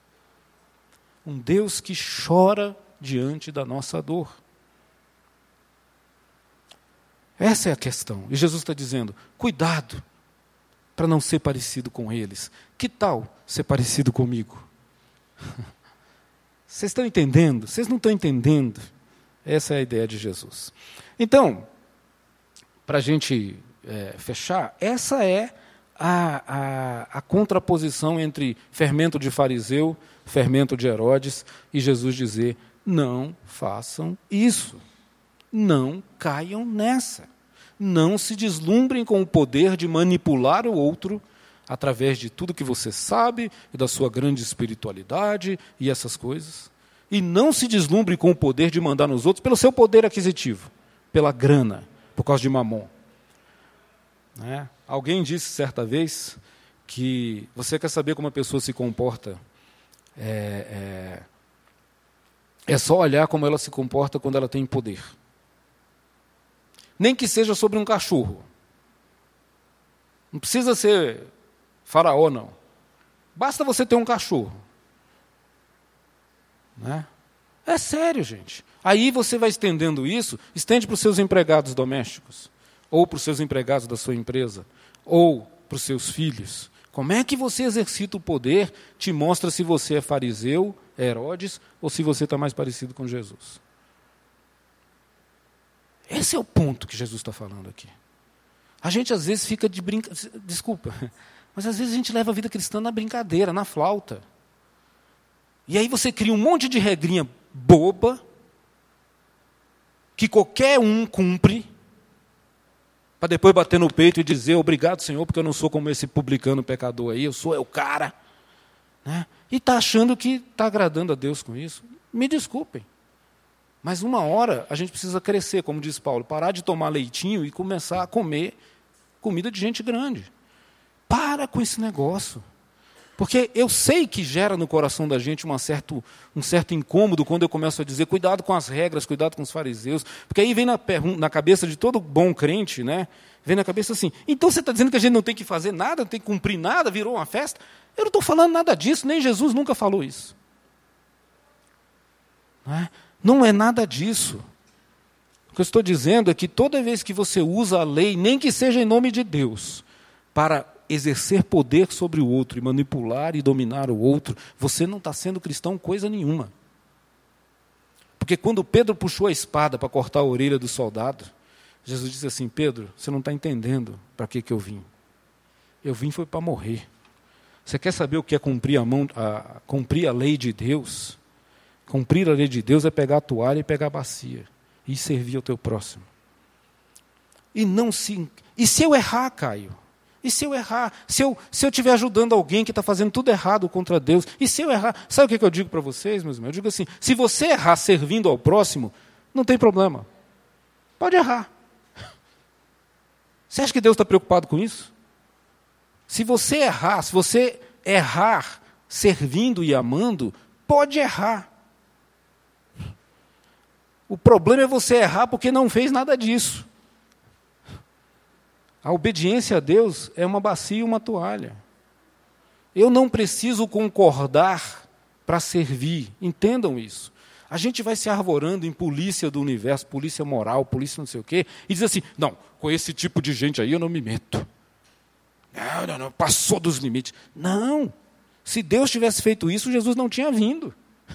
Um Deus que chora diante da nossa dor. Essa é a questão. E Jesus está dizendo: cuidado para não ser parecido com eles. Que tal ser parecido comigo? Vocês estão entendendo? Vocês não estão entendendo? Essa é a ideia de Jesus. Então, para a gente é, fechar, essa é a, a, a, contraposição entre fermento de fariseu, fermento de Herodes, e Jesus dizer: não façam isso, não caiam nessa, não se deslumbrem com o poder de manipular o outro através de tudo que você sabe e da sua grande espiritualidade e essas coisas. E não se deslumbre com o poder de mandar nos outros pelo seu poder aquisitivo, pela grana, por causa de mamon. Né? Alguém disse certa vez que você quer saber como a pessoa se comporta. É, é, é só olhar como ela se comporta quando ela tem poder. Nem que seja sobre um cachorro. Não precisa ser faraó, não. Basta você ter um cachorro. Né? É sério, gente. Aí você vai estendendo isso, estende para os seus empregados domésticos ou para os seus empregados da sua empresa, ou para os seus filhos. Como é que você exercita o poder, te mostra se você é fariseu, Herodes, ou se você está mais parecido com Jesus. Esse é o ponto que Jesus está falando aqui. A gente às vezes fica de brincadeira. Desculpa, mas às vezes a gente leva a vida cristã na brincadeira, na flauta. E aí você cria um monte de regrinha boba, que qualquer um cumpre, para depois bater no peito e dizer obrigado, Senhor, porque eu não sou como esse publicano pecador aí, eu sou é o cara. Né? E está achando que está agradando a Deus com isso. Me desculpem. Mas uma hora a gente precisa crescer, como diz Paulo, parar de tomar leitinho e começar a comer comida de gente grande. Para com esse negócio. Porque eu sei que gera no coração da gente uma certo, um certo incômodo quando eu começo a dizer cuidado com as regras, cuidado com os fariseus. Porque aí vem na, na cabeça de todo bom crente, né? Vem na cabeça assim, então você está dizendo que a gente não tem que fazer nada, não tem que cumprir nada, virou uma festa? Eu não estou falando nada disso, nem Jesus nunca falou isso. Não é, não é nada disso. O que eu estou dizendo é que toda vez que você usa a lei, nem que seja em nome de Deus, para exercer poder sobre o outro e manipular e dominar o outro, você não está sendo cristão coisa nenhuma. Porque quando Pedro puxou a espada para cortar a orelha do soldado, Jesus disse assim: Pedro, você não está entendendo para que, que eu vim. Eu vim foi para morrer. Você quer saber o que é cumprir a, mão, a, cumprir a lei de Deus? Cumprir a lei de Deus é pegar a toalha e pegar a bacia e servir ao teu próximo. e não se. E se eu errar, Caio? E se eu errar? Se eu se eu estiver ajudando alguém que está fazendo tudo errado contra Deus? E se eu errar? Sabe o que eu digo para vocês, meus irmãos? Eu digo assim: se você errar servindo ao próximo, não tem problema. Pode errar. Você acha que Deus está preocupado com isso? Se você errar, se você errar servindo e amando, pode errar. O problema é você errar porque não fez nada disso. A obediência a Deus é uma bacia e uma toalha. Eu não preciso concordar para servir, entendam isso. A gente vai se arvorando em polícia do universo, polícia moral, polícia não sei o quê, e diz assim: não, com esse tipo de gente aí eu não me meto. Não, não, não, passou dos limites. Não. Se Deus tivesse feito isso, Jesus não tinha vindo.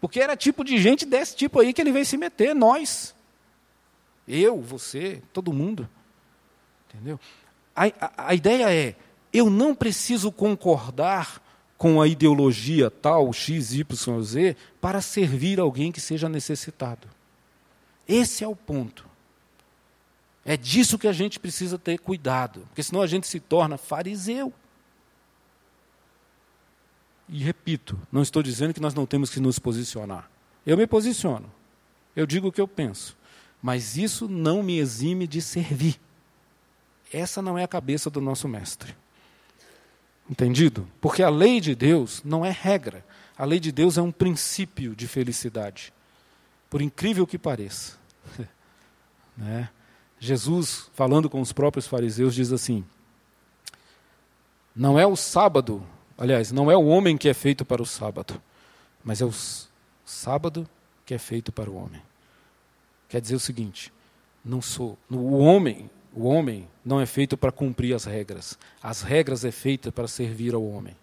Porque era tipo de gente desse tipo aí que ele veio se meter, nós. Eu, você, todo mundo. Entendeu? A, a, a ideia é: eu não preciso concordar com a ideologia tal, X, Y, Z, para servir alguém que seja necessitado. Esse é o ponto. É disso que a gente precisa ter cuidado, porque senão a gente se torna fariseu. E repito, não estou dizendo que nós não temos que nos posicionar. Eu me posiciono. Eu digo o que eu penso. Mas isso não me exime de servir. Essa não é a cabeça do nosso mestre. Entendido? Porque a lei de Deus não é regra. A lei de Deus é um princípio de felicidade. Por incrível que pareça. né? Jesus, falando com os próprios fariseus, diz assim: Não é o sábado, aliás, não é o homem que é feito para o sábado, mas é o sábado que é feito para o homem. Quer dizer o seguinte: não sou, o homem, o homem não é feito para cumprir as regras. As regras é feita para servir ao homem.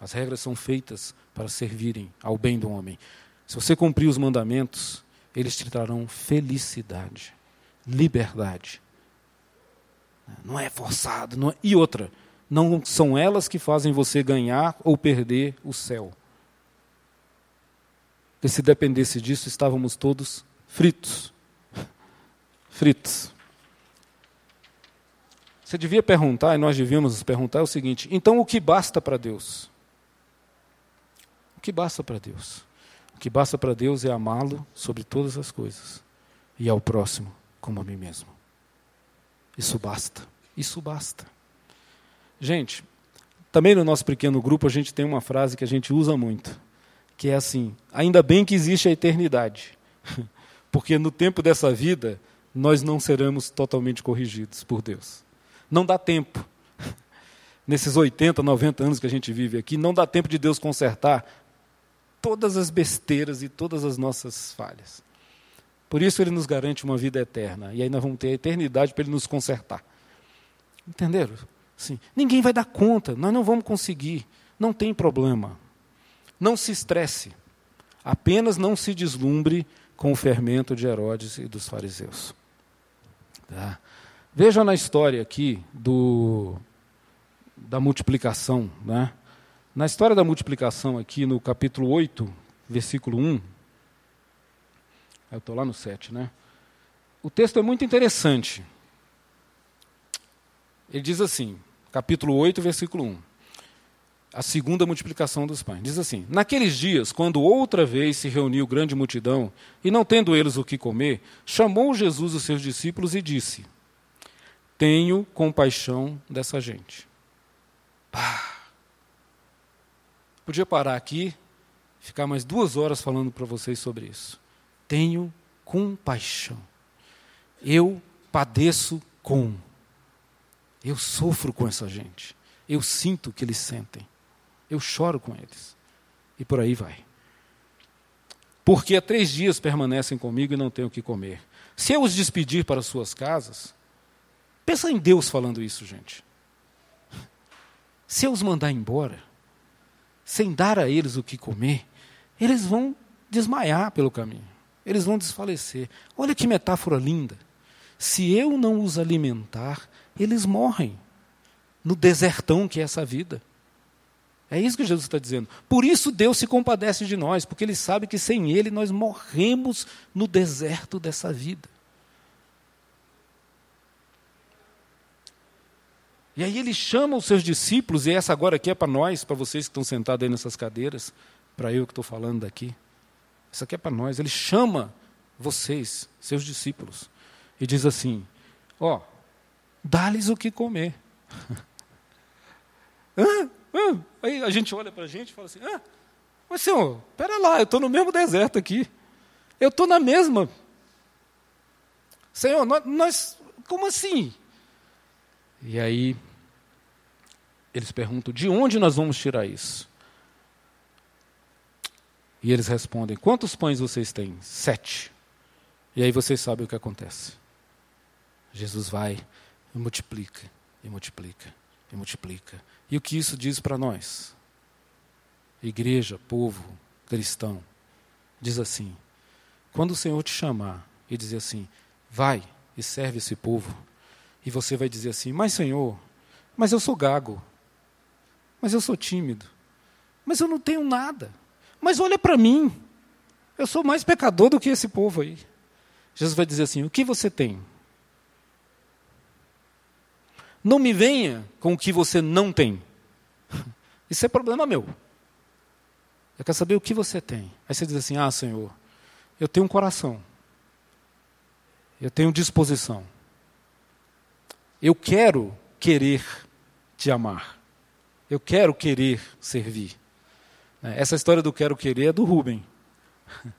As regras são feitas para servirem ao bem do homem. Se você cumprir os mandamentos, eles te trarão felicidade liberdade. Não é forçado. Não é... E outra, não são elas que fazem você ganhar ou perder o céu. Porque se dependesse disso, estávamos todos fritos. Fritos. Você devia perguntar, e nós devíamos perguntar, é o seguinte: então o que basta para Deus? O que basta para Deus? O que basta para Deus é amá-lo sobre todas as coisas e ao próximo como a mim mesmo. Isso basta. Isso basta. Gente, também no nosso pequeno grupo a gente tem uma frase que a gente usa muito, que é assim: ainda bem que existe a eternidade, porque no tempo dessa vida nós não seremos totalmente corrigidos por Deus. Não dá tempo. Nesses 80, 90 anos que a gente vive aqui, não dá tempo de Deus consertar todas as besteiras e todas as nossas falhas. Por isso ele nos garante uma vida eterna. E aí nós vamos ter a eternidade para ele nos consertar. Entenderam? Sim. Ninguém vai dar conta, nós não vamos conseguir. Não tem problema. Não se estresse. Apenas não se deslumbre com o fermento de Herodes e dos fariseus. Tá? Veja na história aqui do, da multiplicação. Né? Na história da multiplicação, aqui no capítulo 8, versículo 1, eu estou lá no 7, né? O texto é muito interessante. Ele diz assim, capítulo 8, versículo 1. A segunda multiplicação dos pães. Diz assim: Naqueles dias, quando outra vez se reuniu grande multidão, e não tendo eles o que comer, chamou Jesus os seus discípulos e disse: Tenho compaixão dessa gente. Pá. Podia parar aqui, ficar mais duas horas falando para vocês sobre isso tenho compaixão. Eu padeço com. Eu sofro com essa gente. Eu sinto o que eles sentem. Eu choro com eles. E por aí vai. Porque há três dias permanecem comigo e não tenho o que comer. Se eu os despedir para suas casas, pensa em Deus falando isso, gente. Se eu os mandar embora, sem dar a eles o que comer, eles vão desmaiar pelo caminho eles vão desfalecer. Olha que metáfora linda. Se eu não os alimentar, eles morrem no desertão que é essa vida. É isso que Jesus está dizendo. Por isso Deus se compadece de nós, porque Ele sabe que sem Ele nós morremos no deserto dessa vida. E aí ele chama os seus discípulos, e essa agora aqui é para nós, para vocês que estão sentados aí nessas cadeiras, para eu que estou falando daqui. Isso aqui é para nós. Ele chama vocês, seus discípulos, e diz assim: Ó, oh, dá-lhes o que comer. ah, ah. Aí a gente olha para a gente e fala assim: ah, mas senhor, espera lá, eu estou no mesmo deserto aqui. Eu estou na mesma. Senhor, nós, nós, como assim? E aí eles perguntam: de onde nós vamos tirar isso? E eles respondem: quantos pães vocês têm? Sete. E aí vocês sabem o que acontece. Jesus vai e multiplica, e multiplica, e multiplica. E o que isso diz para nós? Igreja, povo, cristão, diz assim: quando o Senhor te chamar e dizer assim, vai e serve esse povo, e você vai dizer assim: Mas Senhor, mas eu sou gago, mas eu sou tímido, mas eu não tenho nada, mas olha para mim, eu sou mais pecador do que esse povo aí. Jesus vai dizer assim: O que você tem? Não me venha com o que você não tem. Isso é problema meu. Eu quero saber o que você tem. Aí você diz assim: Ah, Senhor, eu tenho um coração. Eu tenho disposição. Eu quero querer te amar. Eu quero querer servir. É, essa história do quero querer é do Rubem.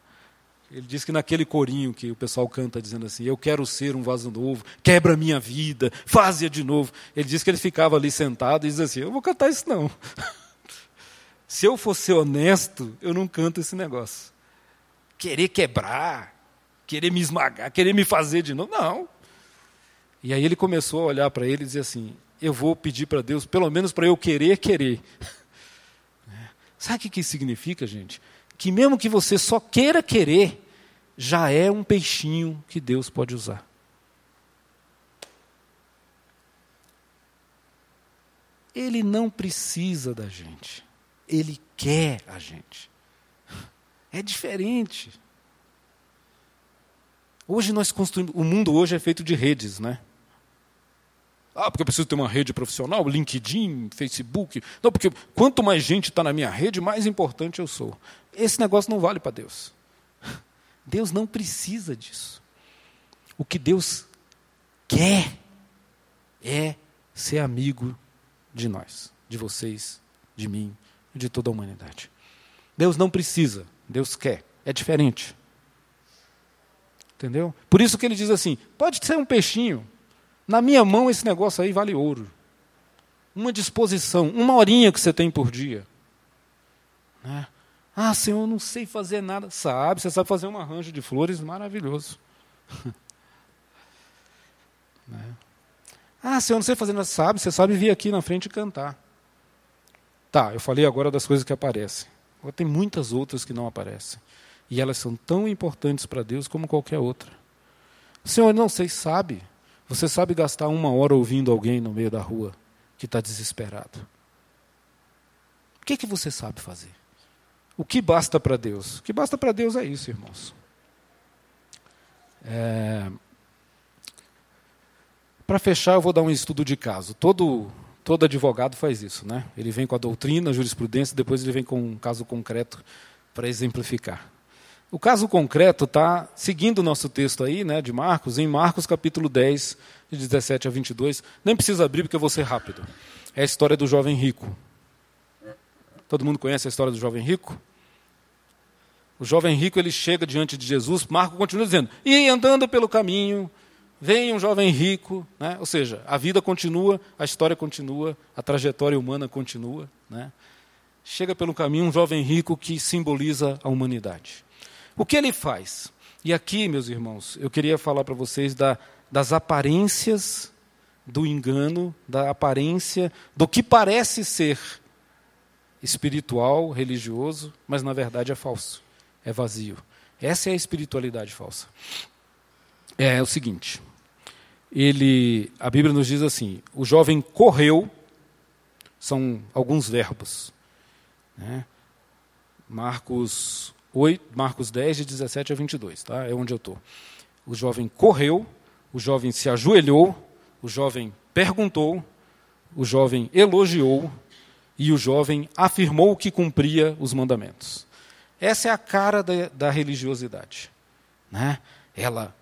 Ele diz que naquele corinho que o pessoal canta dizendo assim: Eu quero ser um vaso novo, quebra minha vida, faz-a de novo. Ele diz que ele ficava ali sentado e diz assim: Eu vou cantar isso não. Se eu fosse honesto, eu não canto esse negócio. Querer quebrar, querer me esmagar, querer me fazer de novo. Não. E aí ele começou a olhar para ele e dizer assim: Eu vou pedir para Deus, pelo menos para eu querer, querer. Sabe o que isso significa, gente? Que mesmo que você só queira querer, já é um peixinho que Deus pode usar. Ele não precisa da gente. Ele quer a gente. É diferente. Hoje nós construímos. O mundo hoje é feito de redes, né? Ah, porque eu preciso ter uma rede profissional, LinkedIn, Facebook. Não, porque quanto mais gente está na minha rede, mais importante eu sou. Esse negócio não vale para Deus. Deus não precisa disso. O que Deus quer é ser amigo de nós, de vocês, de mim, de toda a humanidade. Deus não precisa, Deus quer. É diferente. Entendeu? Por isso que ele diz assim: pode ser um peixinho, na minha mão, esse negócio aí vale ouro. Uma disposição, uma horinha que você tem por dia. Né? Ah, Senhor, eu não sei fazer nada. Sabe, você sabe fazer um arranjo de flores maravilhoso. né? Ah, Senhor, eu não sei fazer nada. Sabe, você sabe vir aqui na frente e cantar. Tá, eu falei agora das coisas que aparecem. Agora tem muitas outras que não aparecem. E elas são tão importantes para Deus como qualquer outra. Senhor, não sei, sabe. Você sabe gastar uma hora ouvindo alguém no meio da rua que está desesperado? O que, que você sabe fazer? O que basta para Deus? O que basta para Deus é isso, irmãos. É... Para fechar, eu vou dar um estudo de caso. Todo, todo advogado faz isso, né? Ele vem com a doutrina, a jurisprudência, depois ele vem com um caso concreto para exemplificar. O caso concreto está seguindo o nosso texto aí, né, de Marcos, em Marcos capítulo 10, de 17 a 22. Nem precisa abrir porque eu vou ser rápido. É a história do jovem rico. Todo mundo conhece a história do jovem rico? O jovem rico ele chega diante de Jesus, Marcos continua dizendo: "E andando pelo caminho, vem um jovem rico", né? Ou seja, a vida continua, a história continua, a trajetória humana continua, né? Chega pelo caminho um jovem rico que simboliza a humanidade. O que ele faz? E aqui, meus irmãos, eu queria falar para vocês da, das aparências do engano, da aparência do que parece ser espiritual, religioso, mas na verdade é falso, é vazio. Essa é a espiritualidade falsa. É, o seguinte, ele, a Bíblia nos diz assim: o jovem correu, são alguns verbos. Né? Marcos 8, Marcos 10, de 17 a 22, tá? é onde eu estou. O jovem correu, o jovem se ajoelhou, o jovem perguntou, o jovem elogiou e o jovem afirmou que cumpria os mandamentos. Essa é a cara da, da religiosidade. Né? Ela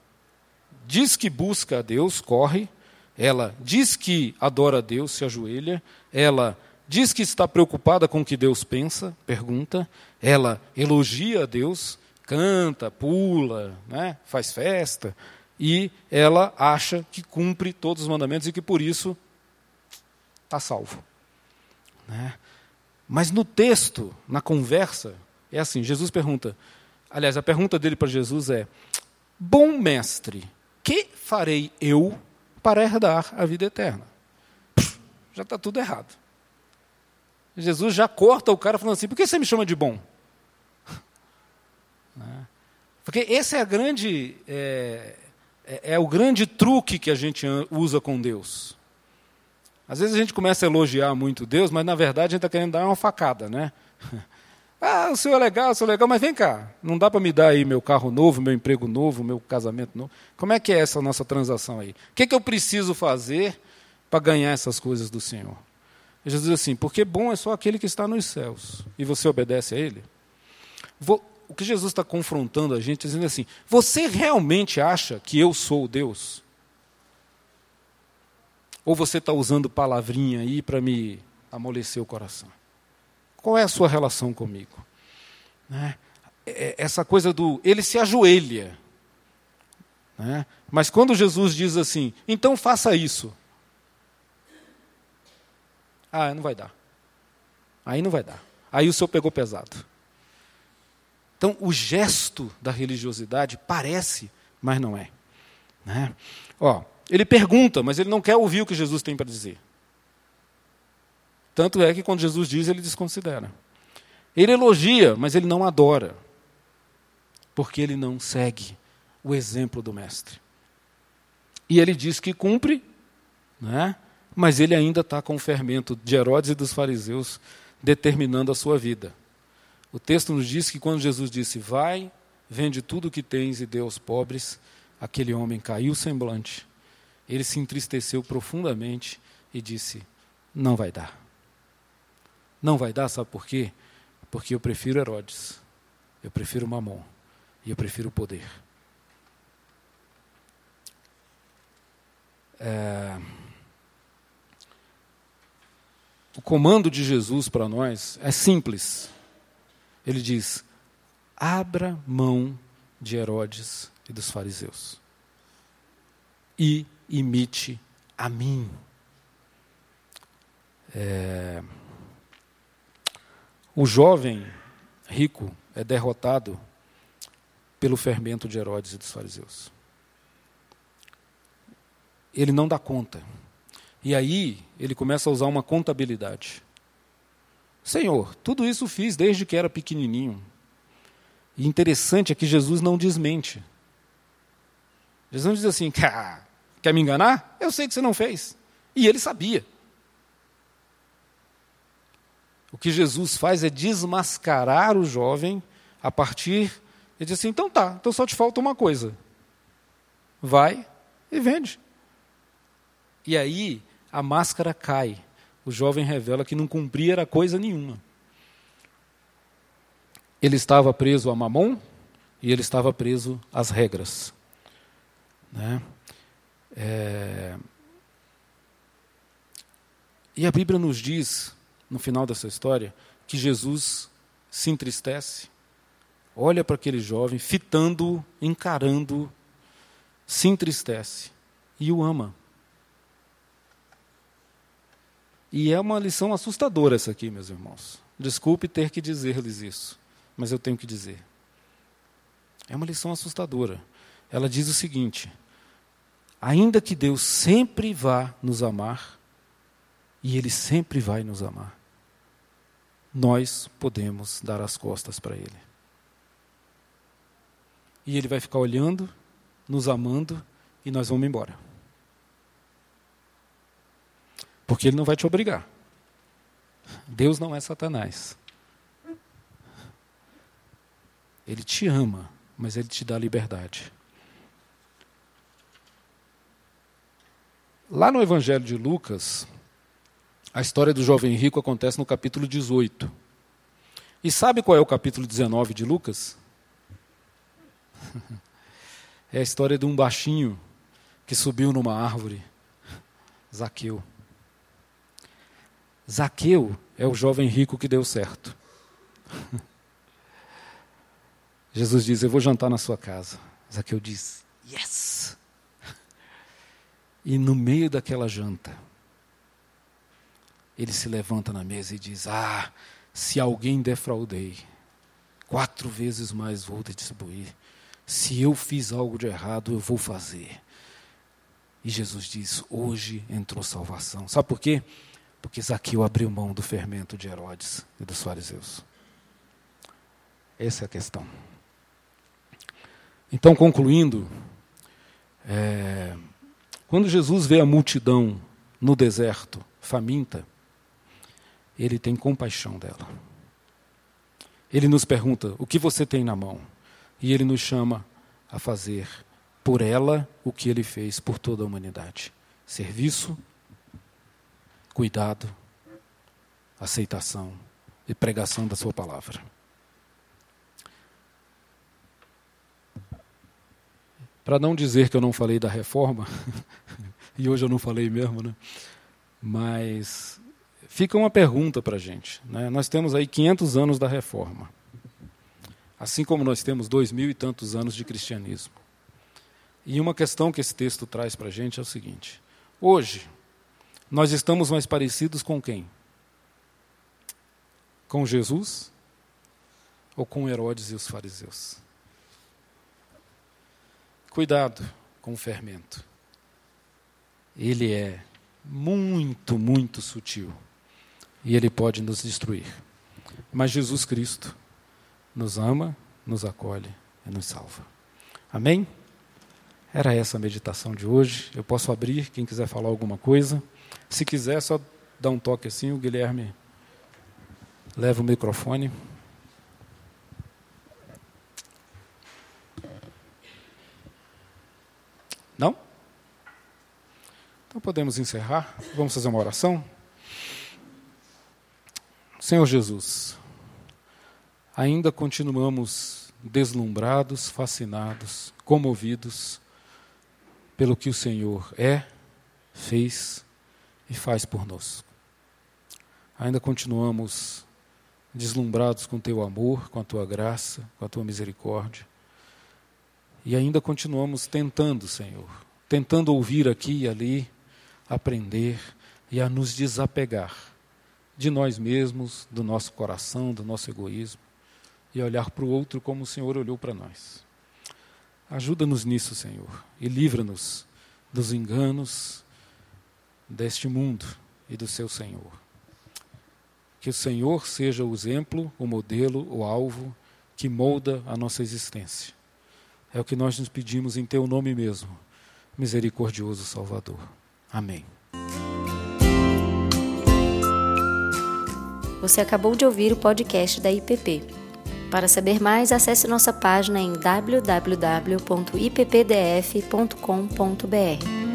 diz que busca a Deus, corre, ela diz que adora a Deus, se ajoelha, ela diz que está preocupada com o que Deus pensa, pergunta, ela elogia a Deus, canta, pula, né? faz festa, e ela acha que cumpre todos os mandamentos e que por isso está salvo. Né? Mas no texto, na conversa, é assim: Jesus pergunta. Aliás, a pergunta dele para Jesus é: Bom mestre, que farei eu para herdar a vida eterna? já está tudo errado. Jesus já corta o cara falando assim: Por que você me chama de bom? Né? Porque esse é grande é, é, é o grande truque que a gente usa com Deus. Às vezes a gente começa a elogiar muito Deus, mas na verdade a gente está querendo dar uma facada, né? Ah, o senhor é legal, o senhor é legal, mas vem cá, não dá para me dar aí meu carro novo, meu emprego novo, meu casamento novo? Como é que é essa nossa transação aí? O que, é que eu preciso fazer para ganhar essas coisas do Senhor? Jesus diz assim, porque bom é só aquele que está nos céus, e você obedece a Ele. O que Jesus está confrontando a gente, dizendo assim, você realmente acha que eu sou Deus? Ou você está usando palavrinha aí para me amolecer o coração? Qual é a sua relação comigo? Né? É, essa coisa do. Ele se ajoelha. Né? Mas quando Jesus diz assim, então faça isso. Ah, não vai dar. Aí não vai dar. Aí o senhor pegou pesado. Então, o gesto da religiosidade parece, mas não é. Né? Ó, ele pergunta, mas ele não quer ouvir o que Jesus tem para dizer. Tanto é que quando Jesus diz, ele desconsidera. Ele elogia, mas ele não adora. Porque ele não segue o exemplo do Mestre. E ele diz que cumpre, né? Mas ele ainda está com o fermento de Herodes e dos fariseus determinando a sua vida. O texto nos diz que quando Jesus disse: Vai, vende tudo o que tens e dê aos pobres, aquele homem caiu semblante ele se entristeceu profundamente e disse: Não vai dar. Não vai dar, sabe por quê? Porque eu prefiro Herodes, eu prefiro Mamon e eu prefiro o poder. É... O comando de Jesus para nós é simples. Ele diz: abra mão de Herodes e dos fariseus. E imite a mim. É... O jovem rico é derrotado pelo fermento de Herodes e dos fariseus. Ele não dá conta. E aí ele começa a usar uma contabilidade. Senhor, tudo isso fiz desde que era pequenininho. E interessante é que Jesus não desmente. Jesus não diz assim, Quer me enganar? Eu sei que você não fez. E ele sabia. O que Jesus faz é desmascarar o jovem a partir. Ele diz assim: então tá, então só te falta uma coisa. Vai e vende. E aí a máscara cai. O jovem revela que não cumpria coisa nenhuma. Ele estava preso a mamon e ele estava preso às regras. Né? É... E a Bíblia nos diz, no final dessa história, que Jesus se entristece, olha para aquele jovem, fitando, encarando, se entristece e o ama. E é uma lição assustadora essa aqui, meus irmãos. Desculpe ter que dizer-lhes isso, mas eu tenho que dizer. É uma lição assustadora. Ela diz o seguinte: ainda que Deus sempre vá nos amar, e Ele sempre vai nos amar, nós podemos dar as costas para Ele. E Ele vai ficar olhando, nos amando, e nós vamos embora. Porque Ele não vai te obrigar. Deus não é Satanás. Ele te ama, mas Ele te dá liberdade. Lá no Evangelho de Lucas, A história do jovem rico acontece no capítulo 18. E sabe qual é o capítulo 19 de Lucas? É a história de um baixinho que subiu numa árvore, Zaqueu. Zaqueu é o jovem rico que deu certo. Jesus diz: Eu vou jantar na sua casa. Zaqueu diz: Yes! E no meio daquela janta, ele se levanta na mesa e diz: Ah, se alguém defraudei, quatro vezes mais vou distribuir. Se eu fiz algo de errado, eu vou fazer. E Jesus diz: Hoje entrou salvação. Sabe por quê? Porque Zaqueu abriu mão do fermento de Herodes e dos fariseus. Essa é a questão. Então, concluindo, é, quando Jesus vê a multidão no deserto, faminta, ele tem compaixão dela. Ele nos pergunta: o que você tem na mão? E ele nos chama a fazer por ela o que ele fez por toda a humanidade: serviço, cuidado, aceitação e pregação da sua palavra. Para não dizer que eu não falei da reforma, e hoje eu não falei mesmo, né? mas fica uma pergunta para a gente. Né? Nós temos aí 500 anos da reforma, assim como nós temos dois mil e tantos anos de cristianismo. E uma questão que esse texto traz para a gente é o seguinte: hoje, nós estamos mais parecidos com quem? Com Jesus ou com Herodes e os fariseus? Cuidado com o fermento. Ele é muito, muito sutil. E ele pode nos destruir. Mas Jesus Cristo nos ama, nos acolhe e nos salva. Amém? Era essa a meditação de hoje. Eu posso abrir, quem quiser falar alguma coisa. Se quiser, só dá um toque assim, o Guilherme leva o microfone. Não? Então podemos encerrar. Vamos fazer uma oração? Senhor Jesus, ainda continuamos deslumbrados, fascinados, comovidos pelo que o Senhor é, fez e faz por nós. Ainda continuamos deslumbrados com teu amor, com a tua graça, com a tua misericórdia. E ainda continuamos tentando, Senhor, tentando ouvir aqui e ali, aprender e a nos desapegar de nós mesmos, do nosso coração, do nosso egoísmo e olhar para o outro como o Senhor olhou para nós. Ajuda-nos nisso, Senhor, e livra-nos dos enganos deste mundo e do seu Senhor. Que o Senhor seja o exemplo, o modelo, o alvo que molda a nossa existência. É o que nós nos pedimos em teu nome mesmo, misericordioso Salvador. Amém. Você acabou de ouvir o podcast da IPP. Para saber mais, acesse nossa página em www.ippdf.com.br.